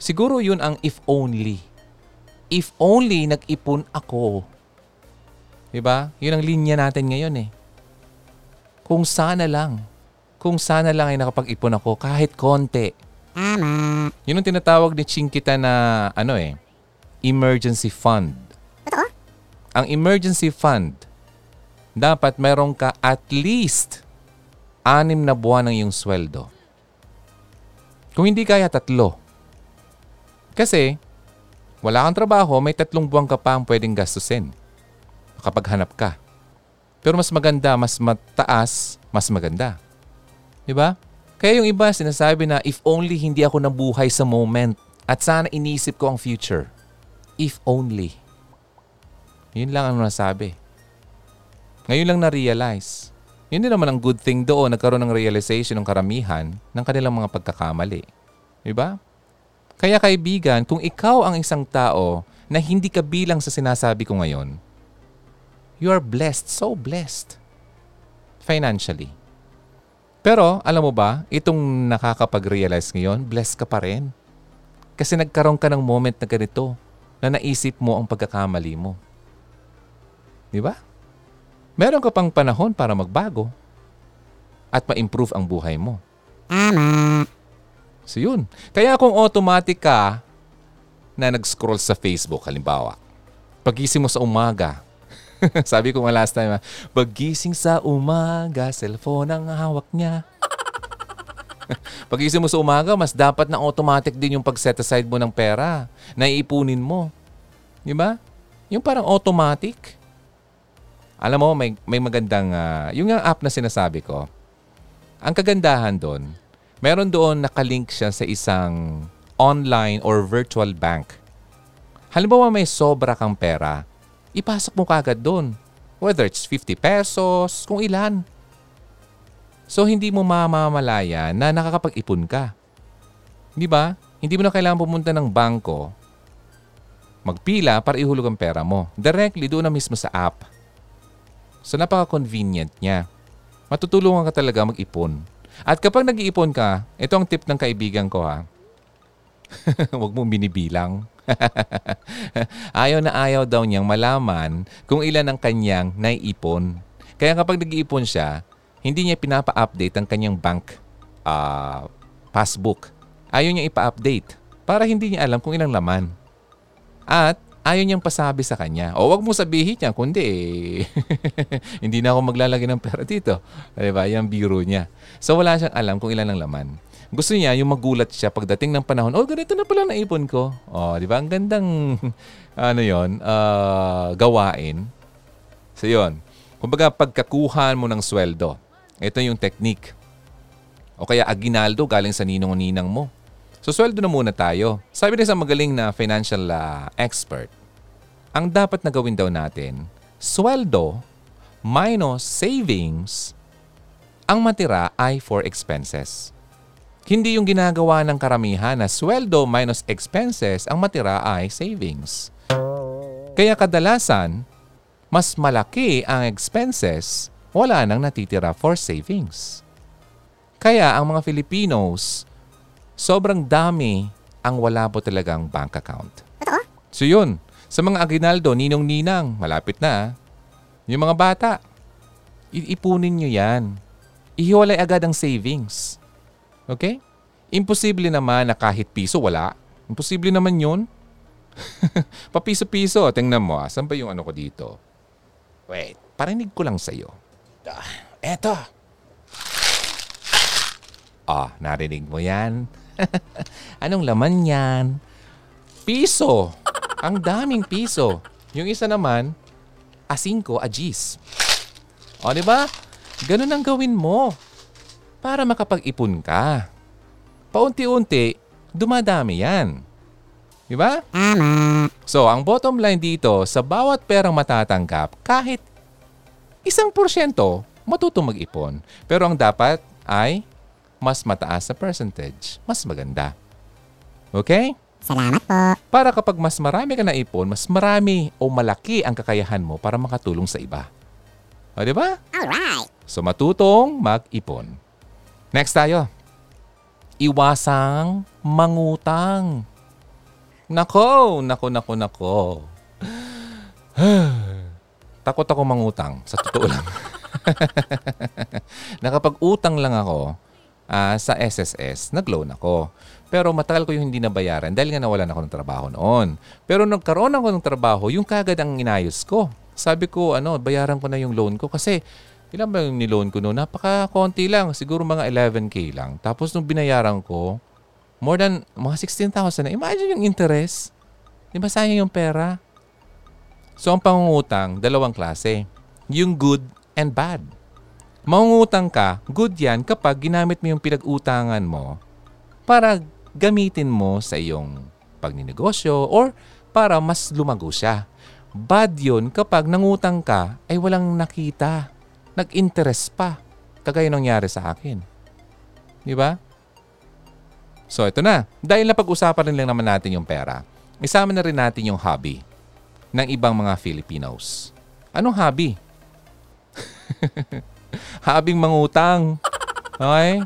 siguro yun ang if only. If only nag-ipon ako. 'Di ba? Yun ang linya natin ngayon eh. Kung sana lang. Kung sana lang ay nakapag-ipon ako kahit konti. Tama. Yun ang tinatawag ni Chinkita na ano eh, emergency fund. Totoo? Ang emergency fund, dapat meron ka at least anim na buwan ng iyong sweldo. Kung hindi kaya tatlo. Kasi, wala kang trabaho, may tatlong buwan ka pa ang pwedeng gastusin kapag hanap ka. Pero mas maganda, mas mataas, mas maganda. Di ba? Kaya yung iba sinasabi na if only hindi ako nabuhay sa moment at sana inisip ko ang future. If only. Yun lang ang nasabi. Ngayon lang na-realize. Yun din naman ang good thing doon, nagkaroon ng realization ng karamihan ng kanilang mga pagkakamali. Diba? Kaya kaibigan, kung ikaw ang isang tao na hindi ka bilang sa sinasabi ko ngayon, you are blessed, so blessed. Financially. Pero, alam mo ba, itong nakakapag-realize ngayon, blessed ka pa rin. Kasi nagkaroon ka ng moment na ganito na naisip mo ang pagkakamali mo. Di ba? Meron ka pang panahon para magbago at ma-improve ang buhay mo. Tama. So yun. Kaya kung automatic ka na nag-scroll sa Facebook, halimbawa, pagising mo sa umaga, [laughs] sabi ko nga last time, ah, pagising sa umaga, cellphone ang hawak niya. [laughs] pagising mo sa umaga, mas dapat na automatic din yung pag-set aside mo ng pera na iipunin mo. Di ba? Yung parang automatic. Alam mo, may, may magandang, ah, yung app na sinasabi ko, ang kagandahan doon, meron doon nakalink siya sa isang online or virtual bank. Halimbawa may sobra kang pera, ipasok mo kagad doon. Whether it's 50 pesos, kung ilan. So hindi mo mamamalaya na nakakapag-ipon ka. Di ba? Hindi mo na kailangan pumunta ng bangko, magpila para ihulog ang pera mo. Directly doon na mismo sa app. So napaka-convenient niya. Matutulungan ka talaga mag-ipon. At kapag nag-iipon ka, ito ang tip ng kaibigan ko ha. [laughs] Huwag mong binibilang. [laughs] ayaw na ayaw daw niyang malaman kung ilan ang kanyang naiipon. Kaya kapag nag-iipon siya, hindi niya pinapa-update ang kanyang bank ah, passbook. Ayaw niya ipa-update para hindi niya alam kung ilang laman. At ayaw niyang pasabi sa kanya. O wag mo sabihin niya, kundi [laughs] hindi na ako maglalagay ng pera dito. Diba? Yan biro niya. So wala siyang alam kung ilan ang laman. Gusto niya yung magulat siya pagdating ng panahon, oh ganito na pala naipon ko. Oh, di ba? Ang gandang, [laughs] ano yon ah, gawain. So yun. Kumbaga pagkakuhan mo ng sweldo, ito yung technique. O kaya aginaldo galing sa ninong o ninang mo. So sweldo na muna tayo. Sabi ng isang magaling na financial ah, expert, ang dapat na gawin daw natin, sweldo minus savings, ang matira ay for expenses. Hindi yung ginagawa ng karamihan na sweldo minus expenses, ang matira ay savings. Kaya kadalasan, mas malaki ang expenses, wala nang natitira for savings. Kaya ang mga Filipinos, sobrang dami ang wala po talagang bank account. Totoo? So yun, sa mga aginaldo, ninong-ninang, malapit na. ah. Yung mga bata, ipunin nyo yan. Ihiwalay agad ang savings. Okay? Imposible naman na kahit piso wala. Imposible naman yun. [laughs] Papiso-piso. Tingnan mo ah. Saan ba yung ano ko dito? Wait, parinig ko lang sa'yo. Ah, eto. Ah, narinig mo yan? [laughs] Anong laman yan? Piso. Ang daming piso. Yung isa naman, A5, Agis. O, di ba? Ganun ang gawin mo para makapag-ipon ka. Paunti-unti, dumadami yan. Di ba? So, ang bottom line dito, sa bawat perang matatanggap, kahit isang porsyento, matutong mag-ipon. Pero ang dapat ay mas mataas sa percentage. Mas maganda. Okay? Salamat po. Para kapag mas marami ka naipon, mas marami o malaki ang kakayahan mo para makatulong sa iba. O, di ba? Alright. So, matutong mag-ipon. Next tayo. Iwasang mangutang. Nako, nako, nako, nako. [sighs] Takot ako mangutang, sa totoo lang. [laughs] Nakapag-utang lang ako ah, sa SSS, nag-loan ako. Pero matagal ko yung hindi nabayaran dahil nga nawalan ako ng trabaho noon. Pero nagkaroon ako ng trabaho, yung kagad ang inayos ko. Sabi ko, ano, bayaran ko na yung loan ko kasi ilan ba yung niloan ko noon? Napaka-konti lang, siguro mga 11K lang. Tapos nung binayaran ko, more than mga 16,000 na. Imagine yung interest. Di ba sayang yung pera? So ang pangungutang, dalawang klase. Yung good and bad. Mangungutang ka, good yan kapag ginamit mo yung pinag-utangan mo para gamitin mo sa iyong pagninegosyo or para mas lumago siya. Bad yun kapag nangutang ka ay walang nakita. Nag-interest pa. Kagaya nangyari sa akin. Di ba? So ito na. Dahil napag-usapan rin lang naman natin yung pera, isama na rin natin yung hobby ng ibang mga Filipinos. Anong hobby? [laughs] [laughs] Habing mangutang. Okay?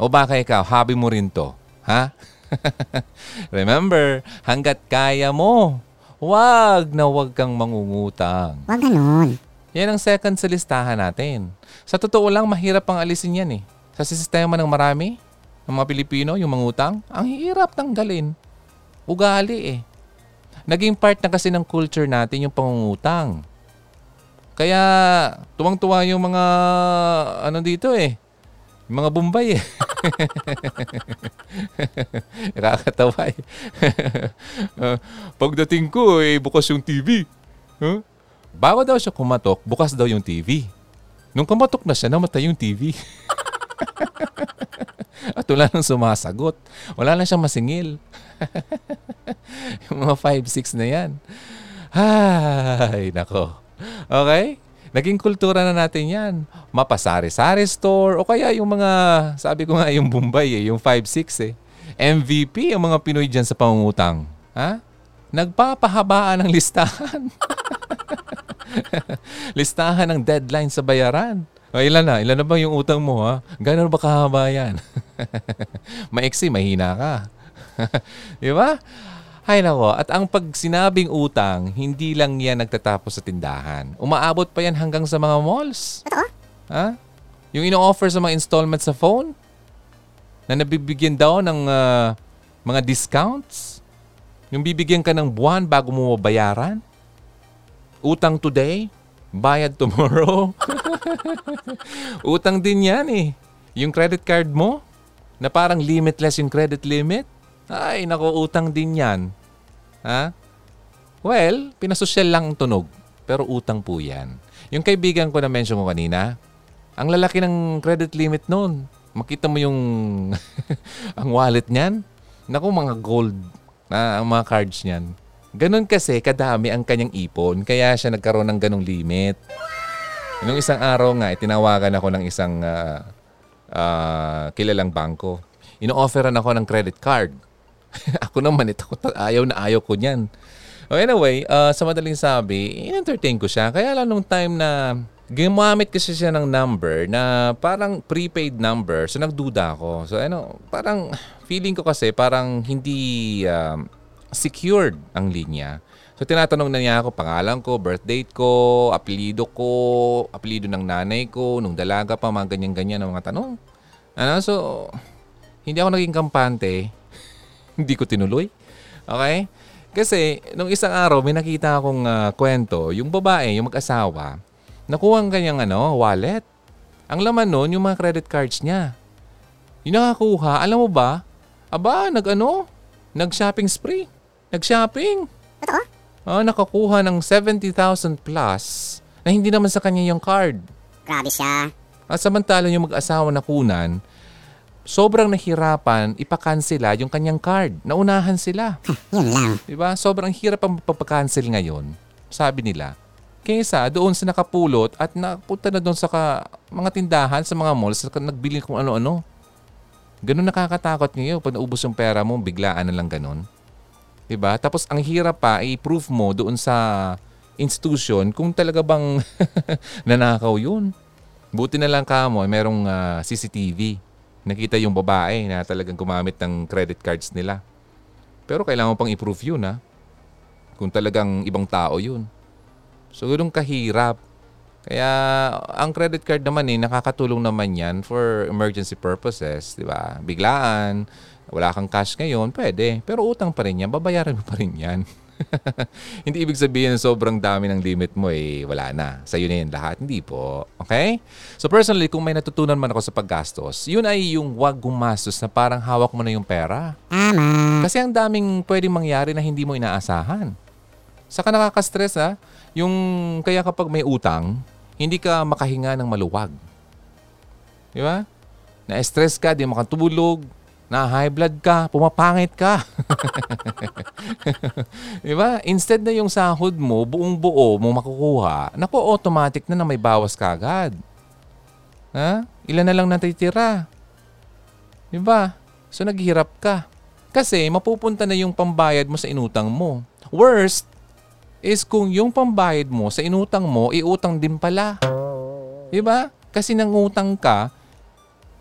O baka ikaw, hobby mo rin to. Ha? [laughs] Remember, hanggat kaya mo, wag na wag kang mangungutang. Huwag ganun. Yan ang second sa listahan natin. Sa totoo lang, mahirap pang alisin yan eh. Sa sistema ng marami, ng mga Pilipino, yung mangutang, ang hirap tanggalin. Ugali eh. Naging part na kasi ng culture natin yung pangungutang. Kaya tuwang-tuwa yung mga ano dito eh. Yung mga Bombay eh. [laughs] Nakakatawa eh. [laughs] Ah, pagdating ko eh, bukas yung TV. Huh? Bago daw siya kumatok, bukas daw yung TV. Nung kumatok na siya, namatay yung TV. [laughs] At wala nang sumasagot. Wala na siyang masingil. yung mga 5-6 na yan. Ay, nako. Okay? Naging kultura na natin yan. Mapasari-sari store o kaya yung mga, sabi ko nga yung Bombay eh, yung 5-6 eh. MVP ang mga Pinoy dyan sa pangungutang. Ha? Nagpapahabaan ng listahan. [laughs] listahan ng deadline sa bayaran. O, ilan na? Ilan na ba yung utang mo ha? Gano'n ba kahaba yan? [laughs] Maiksi, mahina ka. [laughs] Di ba? Ay nako, at ang pag sinabing utang, hindi lang yan nagtatapos sa tindahan. Umaabot pa yan hanggang sa mga malls. Ha? Yung ino-offer sa mga installment sa phone, na nabibigyan daw ng ah, mga discounts. Yung bibigyan ka ng buwan bago mo mabayaran. Utang today, bayad tomorrow. [laughs] Utang din yan eh. Yung credit card mo, na parang limitless yung credit limit. Ay, nako, utang din yan. Ha? Well, pinasosyal lang ang tunog. Pero utang po yan. Yung kaibigan ko na mention ko kanina, ang lalaki ng credit limit noon. Makita mo yung [laughs] ang wallet niyan. Naku, mga gold na ang mga cards niyan. Ganon kasi kadami ang kanyang ipon, kaya siya nagkaroon ng ganong limit. Nung isang araw nga, itinawagan ako ng isang ah, ah, kilalang bangko. Ino-offeran ako ng credit card. [laughs] ako naman, ito, ayaw na ayaw ko niyan. Oh, anyway, ah, sa madaling sabi, in-entertain ko siya. Kaya lang nung time na gumamit kasi siya ng number na parang prepaid number. So nagduda ako. So ano, parang feeling ko kasi parang hindi um, secured ang linya. So tinatanong na niya ako pangalan ko, birth date ko, apelido ko, apelido ng nanay ko, nung dalaga pa, mga ganyan-ganyan na mga tanong. Ano, so hindi ako naging kampante. [laughs] hindi ko tinuloy. Okay? Kasi nung isang araw may nakita akong ah, kwento, yung babae, yung mag-asawa, nakuha ang kanyang ano, wallet. Ang laman nun, yung mga credit cards niya. Yung nakakuha, alam mo ba? Aba, nag-ano? Nag-shopping spree. Nag-shopping. Totoo? Ah, nakakuha ng 70,000 plus na hindi naman sa kanya yung card. Grabe siya. At samantala yung mag-asawa na kunan, sobrang nahirapan ipakansela yung kanyang card. Naunahan sila. [laughs] Yun lang. Diba? Sobrang hirap ang pagpapakancel ngayon, sabi nila. Kaysa doon sa nakapulot at napunta na doon sa ka, mga tindahan, sa mga malls, sa nagbili kung ano-ano. Ganun nakakatakot ngayon pag naubos yung pera mo, biglaan na lang ganun. Diba? Tapos ang hirap pa, i-prove mo doon sa institution kung talaga bang [laughs] nanakaw yun. Buti na lang ka mo, merong ah, CCTV. Nakita yung babae na talagang gumamit ng credit cards nila. Pero kailangan mo pang i-prove yun ha. Kung talagang ibang tao yun. So ganun kahirap. Kaya ang credit card naman eh, nakakatulong naman yan for emergency purposes, di ba? Biglaan, wala kang cash ngayon, pwede. Pero utang pa rin yan, babayaran mo pa rin yan. [laughs] [laughs] Hindi ibig sabihin na sobrang dami ng limit mo eh, wala na. Sa'yo na yan lahat. Hindi po. Okay? So personally, kung may natutunan man ako sa paggastos, yun ay yung wag gumastos na parang hawak mo na yung pera. Tama. Kasi ang daming pwedeng mangyari na hindi mo inaasahan. Saka nakaka-stress ha, yung kaya kapag may utang, hindi ka makahinga ng maluwag. Di ba? Na-stress ka, di makatulog, na high blood ka, pumapangit ka. [laughs] di ba? Instead na yung sahod mo, buong buo mo makukuha, naku, automatic na na may bawas ka agad. Ha? Ilan na lang natitira. Di ba? So naghihirap ka. Kasi mapupunta na yung pambayad mo sa inutang mo. Worst is kung yung pambayad mo sa inutang mo, iutang din pala. Di ba? Kasi nangutang ka,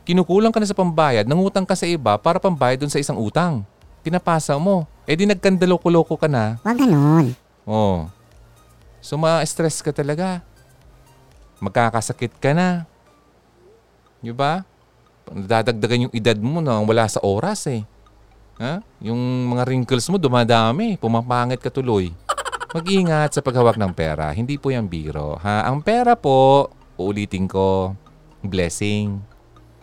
kinukulang ka na sa pambayad, nangutang ka sa iba para pambayad dun sa isang utang. Pinapasa mo. Eh di nagkandaloko-loko ka na. Huwag ganun. Oh. So ma-stress ka talaga. Magkakasakit ka na. Di ba? Dadagdagan yung edad mo na wala sa oras eh. Ha? Yung mga wrinkles mo dumadami. Pumapangit ka tuloy. Mag-ingat sa paghawak ng pera. Hindi po yung biro. Ha? Ang pera po, uulitin ko, blessing.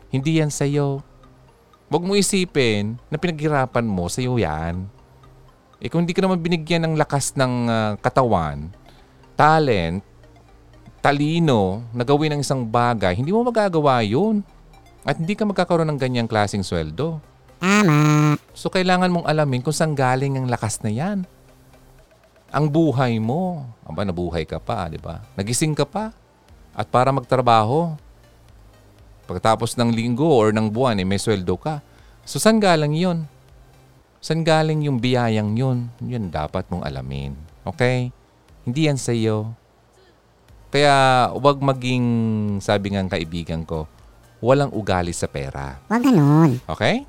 Hindi yan sa'yo. Huwag mo isipin na pinaghirapan mo, sa'yo yan. Eh kung hindi ka naman binigyan ng lakas ng ah, katawan, talent, talino, na gawin ng isang bagay, hindi mo magagawa yun. At hindi ka magkakaroon ng ganyang klaseng sweldo. Tama. So kailangan mong alamin kung saan galing ang lakas na yan. Ang buhay mo. Aba, nabuhay ka pa, di ba? Nagising ka pa. At para magtrabaho, pagkatapos ng linggo or ng buwan, eh, may sweldo ka. So saan galing yun? Saan galing yung biyayang yun? Yun dapat mong alamin. Okay? Hindi yan sa iyo. Kaya wag maging, sabi ng kaibigan ko, walang ugali sa pera. Huwag ganun. Okay?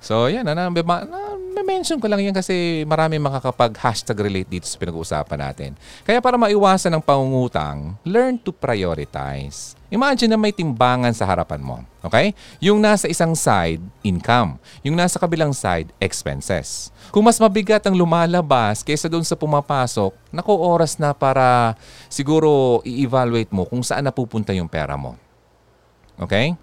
So, yan. Na, mention ko lang yan kasi marami makakapag-hashtag relate dito sa pinag-uusapan natin. Kaya para maiwasan ang pangungutang, learn to prioritize. Imagine na may timbangan sa harapan mo. Okay? Yung nasa isang side, income. Yung nasa kabilang side, expenses. Kung mas mabigat ang lumalabas kaysa doon sa pumapasok, naku oras na para siguro i-evaluate mo kung saan napupunta yung pera mo. Okay?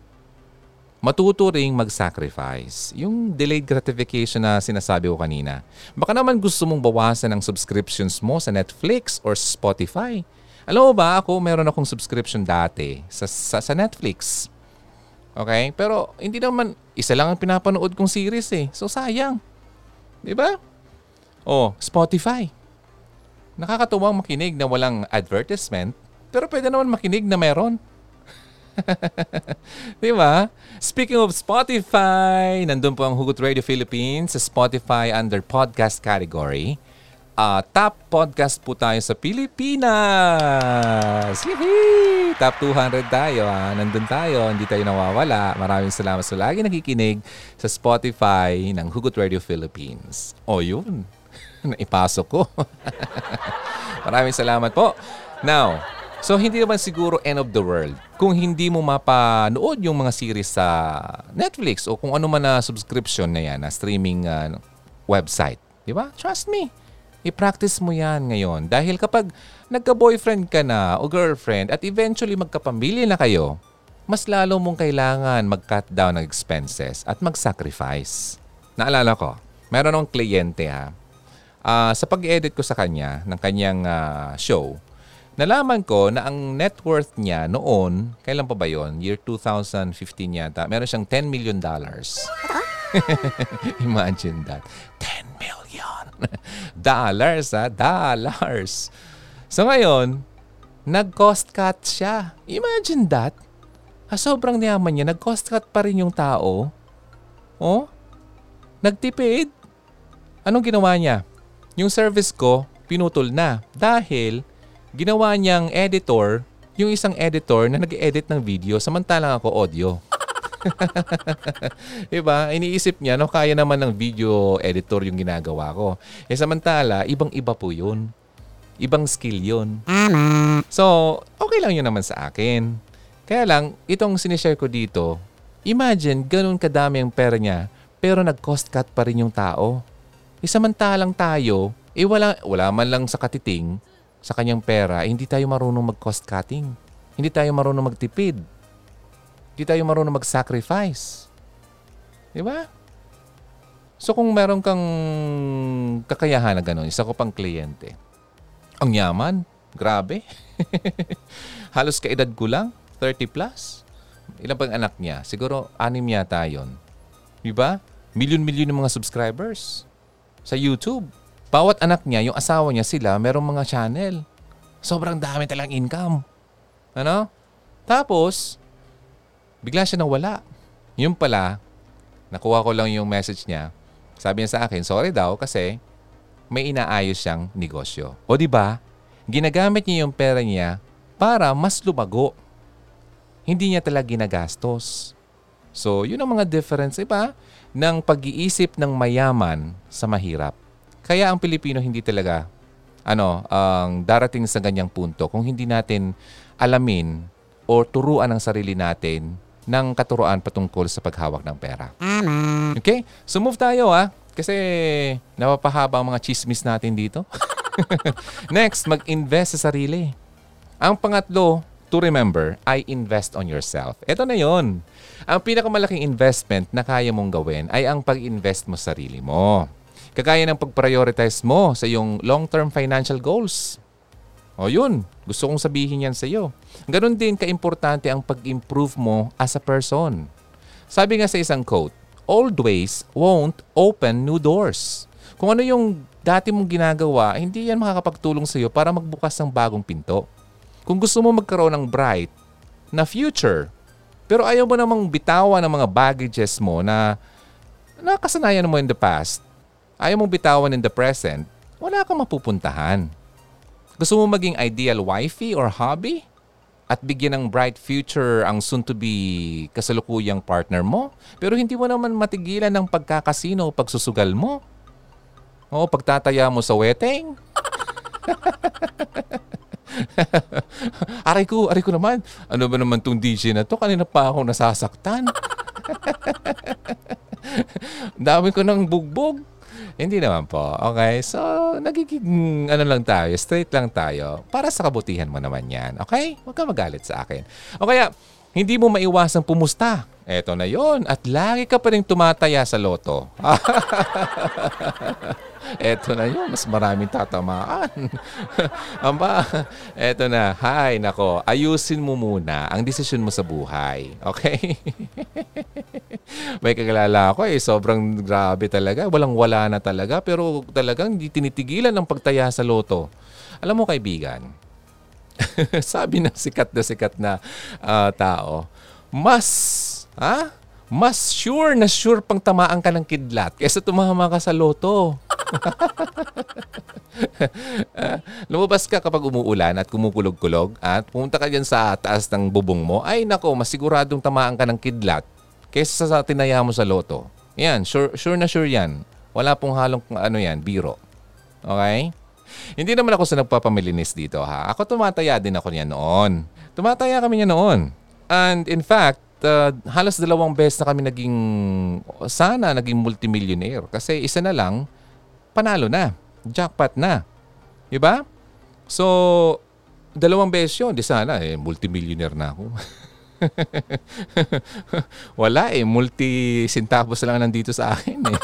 Matuto ring mag-sacrifice. Yung delayed gratification na sinasabi ko kanina. Baka naman gusto mong bawasan ang subscriptions mo sa Netflix or Spotify. Alam mo ba, ako meron akong subscription dati sa, sa, sa Netflix. Okay? Pero hindi naman, isa lang ang pinapanood kong series eh. So sayang. Di ba? Oh, Spotify. Nakakatuwang makinig na walang advertisement, pero pwede naman makinig na meron. [laughs] Di ba? Speaking of Spotify, nandun po ang Hugot Radio Philippines sa Spotify under podcast category. Uh, top podcast po tayo sa Pilipinas. Yee! Top 200 tayo. Ha? Nandun tayo. Hindi tayo nawawala. Maraming salamat sa lagi nakikinig sa Spotify ng Hugot Radio Philippines. O yun. [laughs] Naipasok ko. [laughs] Maraming salamat po. Now, So hindi naman siguro end of the world kung hindi mo mapanood yung mga series sa Netflix o kung ano man na subscription na yan, na streaming uh, website. Di ba? Trust me. I-practice mo yan ngayon. Dahil kapag nagka-boyfriend ka na o girlfriend at eventually magkapamilya na kayo, mas lalo mong kailangan mag-cut down ng expenses at mag-sacrifice. Naalala ko, meron akong kliyente ha. Uh, sa pag-edit ko sa kanya ng kanyang uh, show, Nalaman ko na ang net worth niya noon, kailan pa ba yon? Year 2015 yata. Meron siyang 10 million dollars. [laughs] Imagine that. 10 million. [laughs] dollars, ha? Dollars. So ngayon, nag-cost cut siya. Imagine that. Ha, sobrang yaman niya, nag-cost cut pa rin yung tao. Oh? Nagtipid. Anong ginawa niya? Yung service ko, pinutol na. Dahil, ginawa niyang editor, yung isang editor na nag-edit ng video, samantalang ako audio. [laughs] diba? Iniisip niya, no, kaya naman ng video editor yung ginagawa ko. Eh samantala, ibang-iba po yun. Ibang skill yun. So, okay lang yun naman sa akin. Kaya lang, itong sinishare ko dito, imagine, ganun kadami ang pera niya, pero nag-cost cut pa rin yung tao. E samantalang tayo, eh wala, wala man lang sa katiting, sa kanyang pera, eh, hindi tayo marunong mag-cost cutting. Hindi tayo marunong magtipid. Hindi tayo marunong mag-sacrifice. Di ba? So kung meron kang kakayahan na gano'n, isa ko pang kliyente. Ang yaman, grabe. [laughs] Halos kaedad ko lang, 30 plus. Ilan pang anak niya? Siguro anim yata yun. Di ba? Milyon-milyon ng mga subscribers sa YouTube. Bawat anak niya, yung asawa niya sila, merong mga channel. Sobrang dami talang income. Ano? Tapos, bigla siya nawala. Yung pala, nakuha ko lang yung message niya. Sabi niya sa akin, sorry daw kasi may inaayos siyang negosyo. O di ba? Ginagamit niya yung pera niya para mas lumago. Hindi niya talaga ginagastos. So, yun ang mga difference, iba, ng pag-iisip ng mayaman sa mahirap. Kaya ang Pilipino hindi talaga ano, ang darating sa ganyang punto kung hindi natin alamin o turuan ang sarili natin ng katuruan patungkol sa paghawak ng pera. Tama. Okay? So move tayo ah. Kasi napapahaba ang mga chismis natin dito. [laughs] Next, mag-invest sa sarili. Ang pangatlo, to remember, I invest on yourself. Ito na yon. Ang pinakamalaking investment na kaya mong gawin ay ang pag-invest mo sa sarili mo. Kagaya ng pag-prioritize mo sa iyong long-term financial goals. O yun, gusto kong sabihin yan sa iyo. Ganon din kaimportante ang pag-improve mo as a person. Sabi nga sa isang quote, old ways won't open new doors. Kung ano yung dati mong ginagawa, hindi yan makakapagtulong sa iyo para magbukas ng bagong pinto. Kung gusto mo magkaroon ng bright na future, pero ayaw mo namang bitawan ng mga baggages mo na nakasanayan mo in the past, ayaw mong bitawan in the present, wala kang mapupuntahan. Gusto mo maging ideal wifey or hobby? At bigyan ng bright future ang soon-to-be kasalukuyang partner mo? Pero hindi mo naman matigilan ng pagkakasino o pagsusugal mo? O pagtataya mo sa wedding? [laughs] aray ko, aray ko naman. Ano ba naman tong DJ na to? Kanina pa ako nasasaktan. [laughs] Dami ko ng bugbog. Hindi naman po. Okay? So, nagiging ano lang tayo, straight lang tayo. Para sa kabutihan mo naman yan. Okay? Huwag ka magalit sa akin. O kaya, hindi mo maiwasang pumusta. Eto na yon At lagi ka pa rin tumataya sa loto. [laughs] Eto na yun, mas maraming tatamaan. [laughs] Amba, eto na. Hay, nako, ayusin mo muna ang desisyon mo sa buhay. Okay? [laughs] May kagalala ako eh, sobrang grabe talaga. Walang-wala na talaga, pero talagang hindi tinitigilan ng pagtaya sa loto. Alam mo kaibigan, [laughs] sabi ng sikat na sikat na ah, tao, mas, ha? Mas sure na sure pang tamaan ka ng kidlat kaysa tumama ka sa loto. Ah, [laughs] lumabas ka kapag umuulan at kumukulog-kulog at pumunta ka dyan sa taas ng bubong mo, ay nako, masiguradong tamaan ka ng kidlat kaysa sa tinaya mo sa loto. Yan, sure, sure na sure yan. Wala pong halong ano yan, biro. Okay? Hindi naman ako sa nagpapamilinis dito ha. Ako tumataya din ako niya noon. Tumataya kami niya noon. And in fact, uh, halos dalawang beses na kami naging, sana naging multimillionaire. Kasi isa na lang, panalo na. Jackpot na. Diba? So, dalawang beses yun. Di sana, eh, multimillionaire na ako. [laughs] [laughs] Wala eh, multi-centavos lang nandito sa akin eh.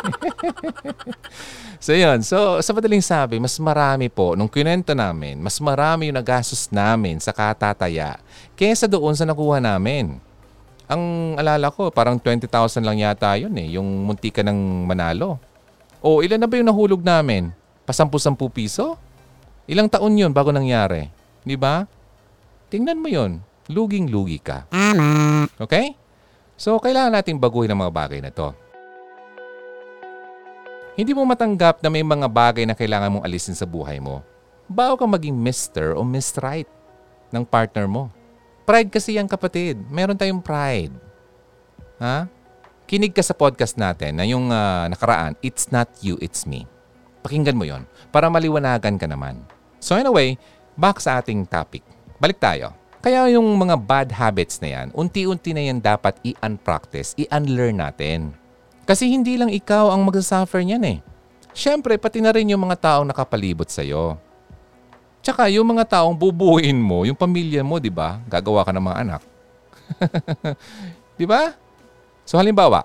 [laughs] so yun, so sa madaling sabi, mas marami po, nung kinento namin, mas marami yung nagastos namin sa katataya kaysa doon sa nakuha namin. Ang alala ko, parang 20,000 lang yata yun eh, yung munti ka ng manalo. O ilan na ba yung nahulog namin? Pasampu-sampu piso? Ilang taon yun bago nangyari? Di ba? Tingnan mo yun. Luging-lugi ka. Tama. Okay? So, kailangan nating baguhin ang mga bagay na to. Hindi mo matanggap na may mga bagay na kailangan mong alisin sa buhay mo. Bago ka maging Mr. o Miss Right ng partner mo. Pride kasi yan kapatid. Meron tayong pride. Ha? Kinig ka sa podcast natin na yung ah, nakaraan, It's Not You, It's Me. Pakinggan mo yon para maliwanagan ka naman. So anyway, back sa ating topic. Balik tayo. Kaya yung mga bad habits na yan, unti-unti na yan dapat i-unpractice, i-unlearn natin. Kasi hindi lang ikaw ang magsasuffer niyan eh. Siyempre, pati na rin yung mga taong nakapalibot sa'yo. Tsaka yung mga taong bubuuin mo, yung pamilya mo, di ba? Gagawa ka ng mga anak. [laughs] di ba? So halimbawa,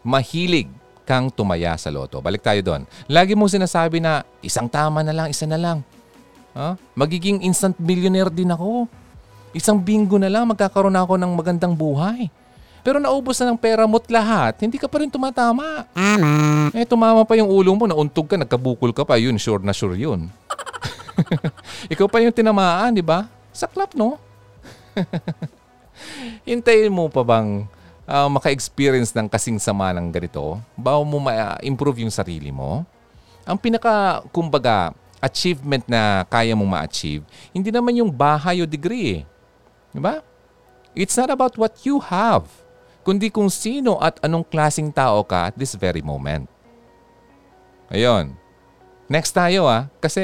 mahilig kang tumaya sa loto. Balik tayo doon. Lagi mong sinasabi na isang tama na lang, isa na lang. Ha? Magiging instant millionaire din ako. Isang bingo na lang, magkakaroon ako ng magandang buhay. Pero naubos na ng pera mo't lahat, hindi ka pa rin tumatama. Tama. Eh, tumama pa yung ulo mo, nauntog ka, nagkabukol ka pa, yun, sure na sure yun. [laughs] Ikaw pa yung tinamaan, di ba? Saklap, no? [laughs] Hintayin mo pa bang ah, maka-experience ng kasing sama ng ganito bago mo ma-improve yung sarili mo? Ang pinaka, kumbaga, achievement na kaya mong ma-achieve, hindi naman yung bahay o degree eh. Di ba? It's not about what you have, kundi kung sino at anong klasing tao ka at this very moment. Ayun. Next tayo ah, kasi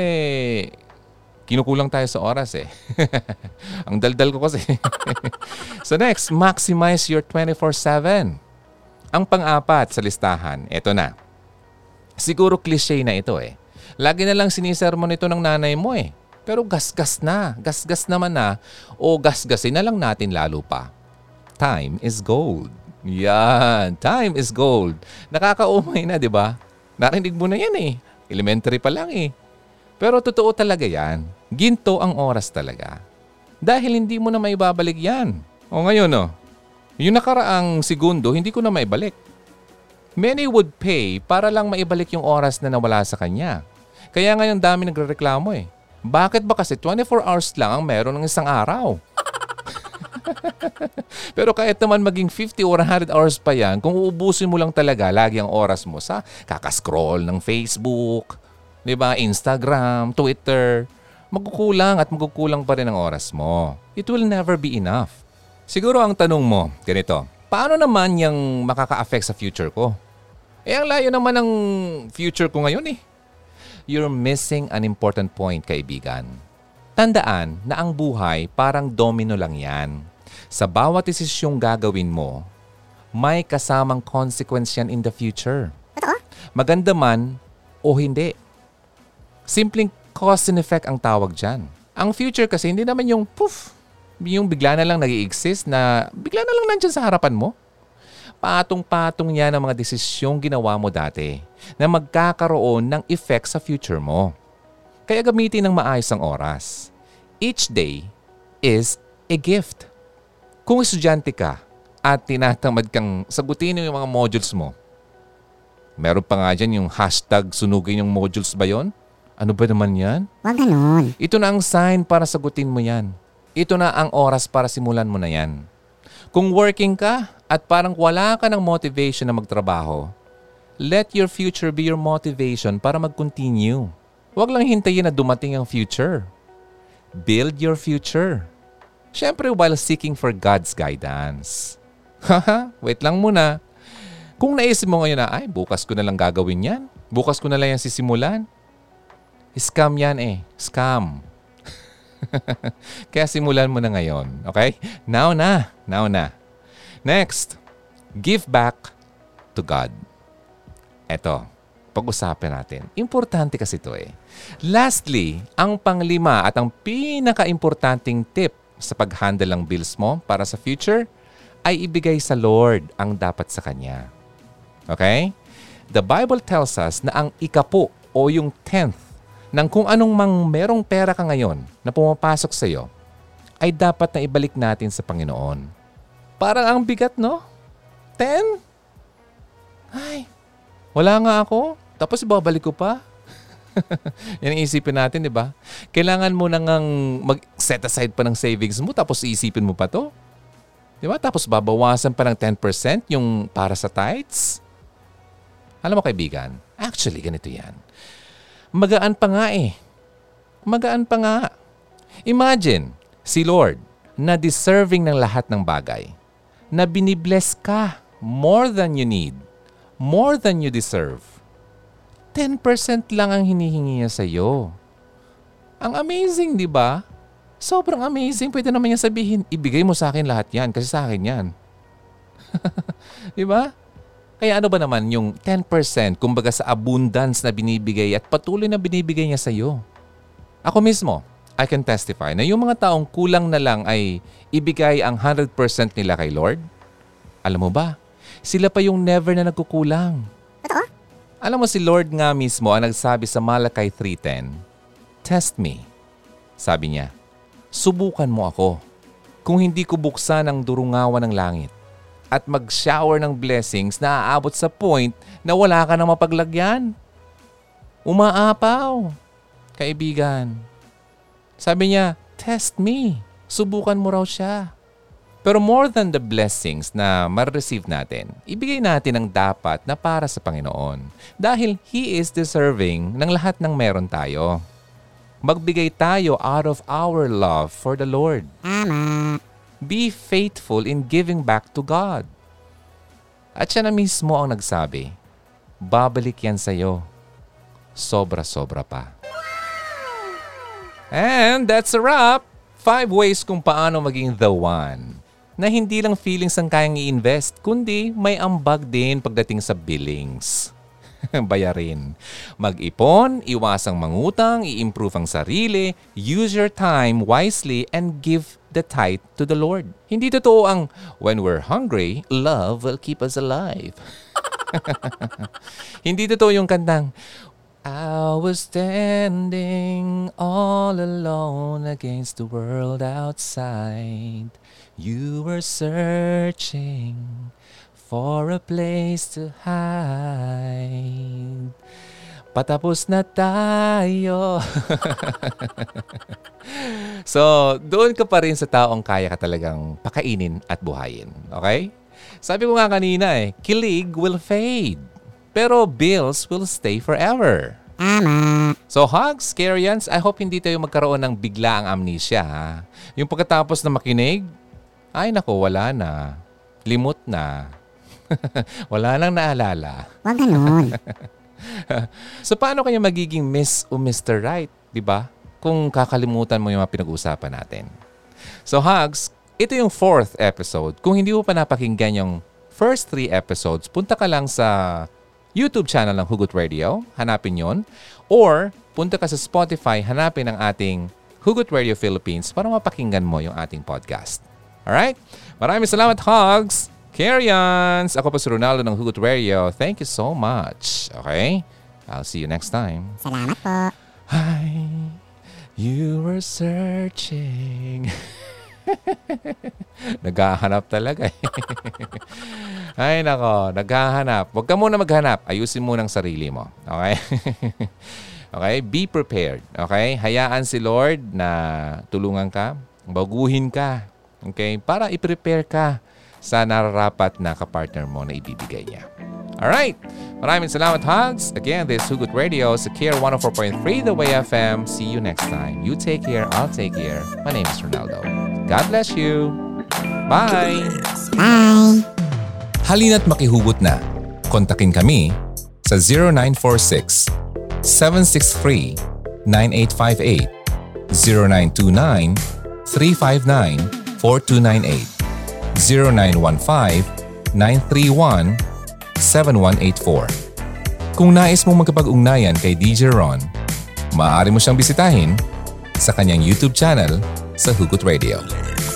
kinukulang tayo sa oras eh. [laughs] Ang daldal ko kasi. [laughs] so next, maximize your 24-7. Ang pang-apat sa listahan, eto na. Siguro cliche na ito eh. Lagi na lang sinisermon ito ng nanay mo eh. Pero gasgas na, gasgas naman na, o gasgasin na lang natin lalo pa. Time is gold. Yan, time is gold. Nakakaumay na, di ba? Narinig mo na yan eh. Elementary pa lang eh. Pero totoo talaga yan. Ginto ang oras talaga. Dahil hindi mo na maibabalik yan. O ngayon no, yung nakaraang segundo, hindi ko na maibalik. Many would pay para lang maibalik yung oras na nawala sa kanya. Kaya ngayon dami nagrereklamo eh. Bakit ba kasi 24 hours lang ang meron ng isang araw? [laughs] Pero kahit naman maging 50 or 100 hours pa yan, kung uubusin mo lang talaga lagi ang oras mo sa kakascroll ng Facebook, 'di ba, Instagram, Twitter, magkukulang at magkukulang pa rin ang oras mo. It will never be enough. Siguro ang tanong mo, ganito, paano naman yung makaka-affect sa future ko? Eh, ang layo naman ng future ko ngayon eh. You're missing an important point, kaibigan. Tandaan na ang buhay parang domino lang yan. Sa bawat desisyong gagawin mo, may kasamang consequence yan in the future. Maganda man o hindi. Simpleng cause and effect ang tawag dyan. Ang future kasi hindi naman yung poof, yung bigla na lang nag exist na bigla na lang nandyan sa harapan mo. Patong-patong yan ang mga desisyong ginawa mo dati na magkakaroon ng effect sa future mo. Kaya gamitin ng maayos ang oras. Each day is a gift. Kung estudyante ka at tinatamad kang sagutin yung mga modules mo, meron pa nga dyan yung hashtag sunugin yung modules ba yon? Ano ba naman yan? Huwag ganun. Ito na ang sign para sagutin mo yan. Ito na ang oras para simulan mo na yan. Kung working ka at parang wala ka ng motivation na magtrabaho, let your future be your motivation para mag-continue. Huwag lang hintayin na dumating ang future. Build your future. Siyempre while seeking for God's guidance. [laughs] Haha, wait lang muna. Kung naisip mo ngayon na, ay, bukas ko na lang gagawin yan. Bukas ko na lang yan sisimulan. Scam yan eh. Scam. [laughs] Kaya simulan mo na ngayon. Okay? Now na. Now na. Next. Give back to God. Eto. Pag-usapan natin. Importante kasi ito eh. Lastly, ang panglima at ang pinaka-importanting tip sa pag-handle ng bills mo para sa future, ay ibigay sa Lord ang dapat sa Kanya. Okay? The Bible tells us na ang ikapo o yung tenth ng kung anong mang merong pera ka ngayon na pumapasok sa iyo ay dapat na ibalik natin sa Panginoon. Parang ang bigat, no? Ten? Ay, wala nga ako. Tapos babalik ko pa. [laughs] Yan ang isipin natin, di ba? Kailangan mo nang mag-set aside pa ng savings mo tapos iisipin mo pa to. Di ba? Tapos babawasan pa ng 10% yung para sa tithes. Alam mo kaibigan, actually ganito yan. Magaan pa nga eh. Magaan pa nga. Imagine, si Lord na deserving ng lahat ng bagay. Na binibless ka more than you need. More than you deserve. 10% lang ang hinihingi niya sa iyo. Ang amazing, di ba? Sobrang amazing. Pwede naman niya sabihin, ibigay mo sa akin lahat yan kasi sa akin yan. [laughs] di ba? Kaya ano ba naman yung 10% kumbaga sa abundance na binibigay at patuloy na binibigay niya sa iyo? Ako mismo, I can testify na yung mga taong kulang na lang ay ibigay ang 100% nila kay Lord. Alam mo ba, sila pa yung never na nagkukulang. Totoo? Alam mo si Lord nga mismo ang nagsabi sa Malakay 3.10, Test me. Sabi niya, subukan mo ako. Kung hindi ko buksan ang durungawan ng langit at mag-shower ng blessings na aabot sa point na wala ka na mapaglagyan. Umaapaw. Kaibigan. Sabi niya, test me. Subukan mo raw siya. Pero more than the blessings na ma-receive natin, ibigay natin ang dapat na para sa Panginoon. Dahil He is deserving ng lahat ng meron tayo. Magbigay tayo out of our love for the Lord. Tama. Be faithful in giving back to God. At siya na mismo ang nagsabi, babalik yan sa'yo. Sobra-sobra pa. And that's a wrap! Five ways kung paano maging the one na hindi lang feelings ang kayang i-invest, kundi may ambag din pagdating sa billings. [laughs] Bayarin. Mag-ipon, iwasang mangutang, i-improve ang sarili, use your time wisely, and give the tithe to the Lord. Hindi totoo ang, when we're hungry, love will keep us alive. [laughs] Hindi totoo yung kantang, I was standing all alone against the world outside. You were searching for a place to hide. Patapos na tayo. [laughs] so, doon ka pa rin sa taong kaya ka talagang pakainin at buhayin. Okay? Sabi ko nga kanina eh, kilig will fade. Pero bills will stay forever. Tama. So hugs, Karians, I hope hindi tayo magkaroon ng biglaang amnesia. Ha? Yung pagkatapos na makinig, ay nako, wala na. Limot na. [laughs] wala nang naalala. Huwag ganun. [laughs] So paano kanya magiging Miss o Mr. Right, di ba? Kung kakalimutan mo yung mga pinag-uusapan natin. So Hugs, ito yung fourth episode. Kung hindi mo pa napakinggan yung first three episodes, punta ka lang sa YouTube channel ng Hugot Radio, hanapin yon Or punta ka sa Spotify, hanapin ang ating Hugot Radio Philippines para mapakinggan mo yung ating podcast. Alright? Maraming salamat, Hogs! Carry-ons! Ako po si Ronaldo ng Hugot Radio. Thank you so much. Okay? I'll see you next time. Salamat po. Hi, you were searching. [laughs] [laughs] naghahanap talaga eh. [laughs] Ay nako, naghahanap. Huwag ka muna maghanap. Ayusin mo ng sarili mo. Okay? [laughs] okay? Be prepared. Okay? Hayaan si Lord na tulungan ka, baguhin ka. Okay? Para i-prepare ka sa nararapat na kapartner mo na ibibigay niya. Alright. Maraming salamat, Hugs. Again, this is Hugot Radio sa Care 104.3 The Way FM. See you next time. You take care. I'll take care. My name is Ronaldo. God bless you. Bye! Bye. Halina't makihugot na. Kontakin kami sa 0946 763 9858 0929 359 4298 0915 931 7184 Kung nais mong magkapag-ugnayan kay DJ Ron, maaari mo siyang bisitahin sa kanyang YouTube channel sa Hugot Radio.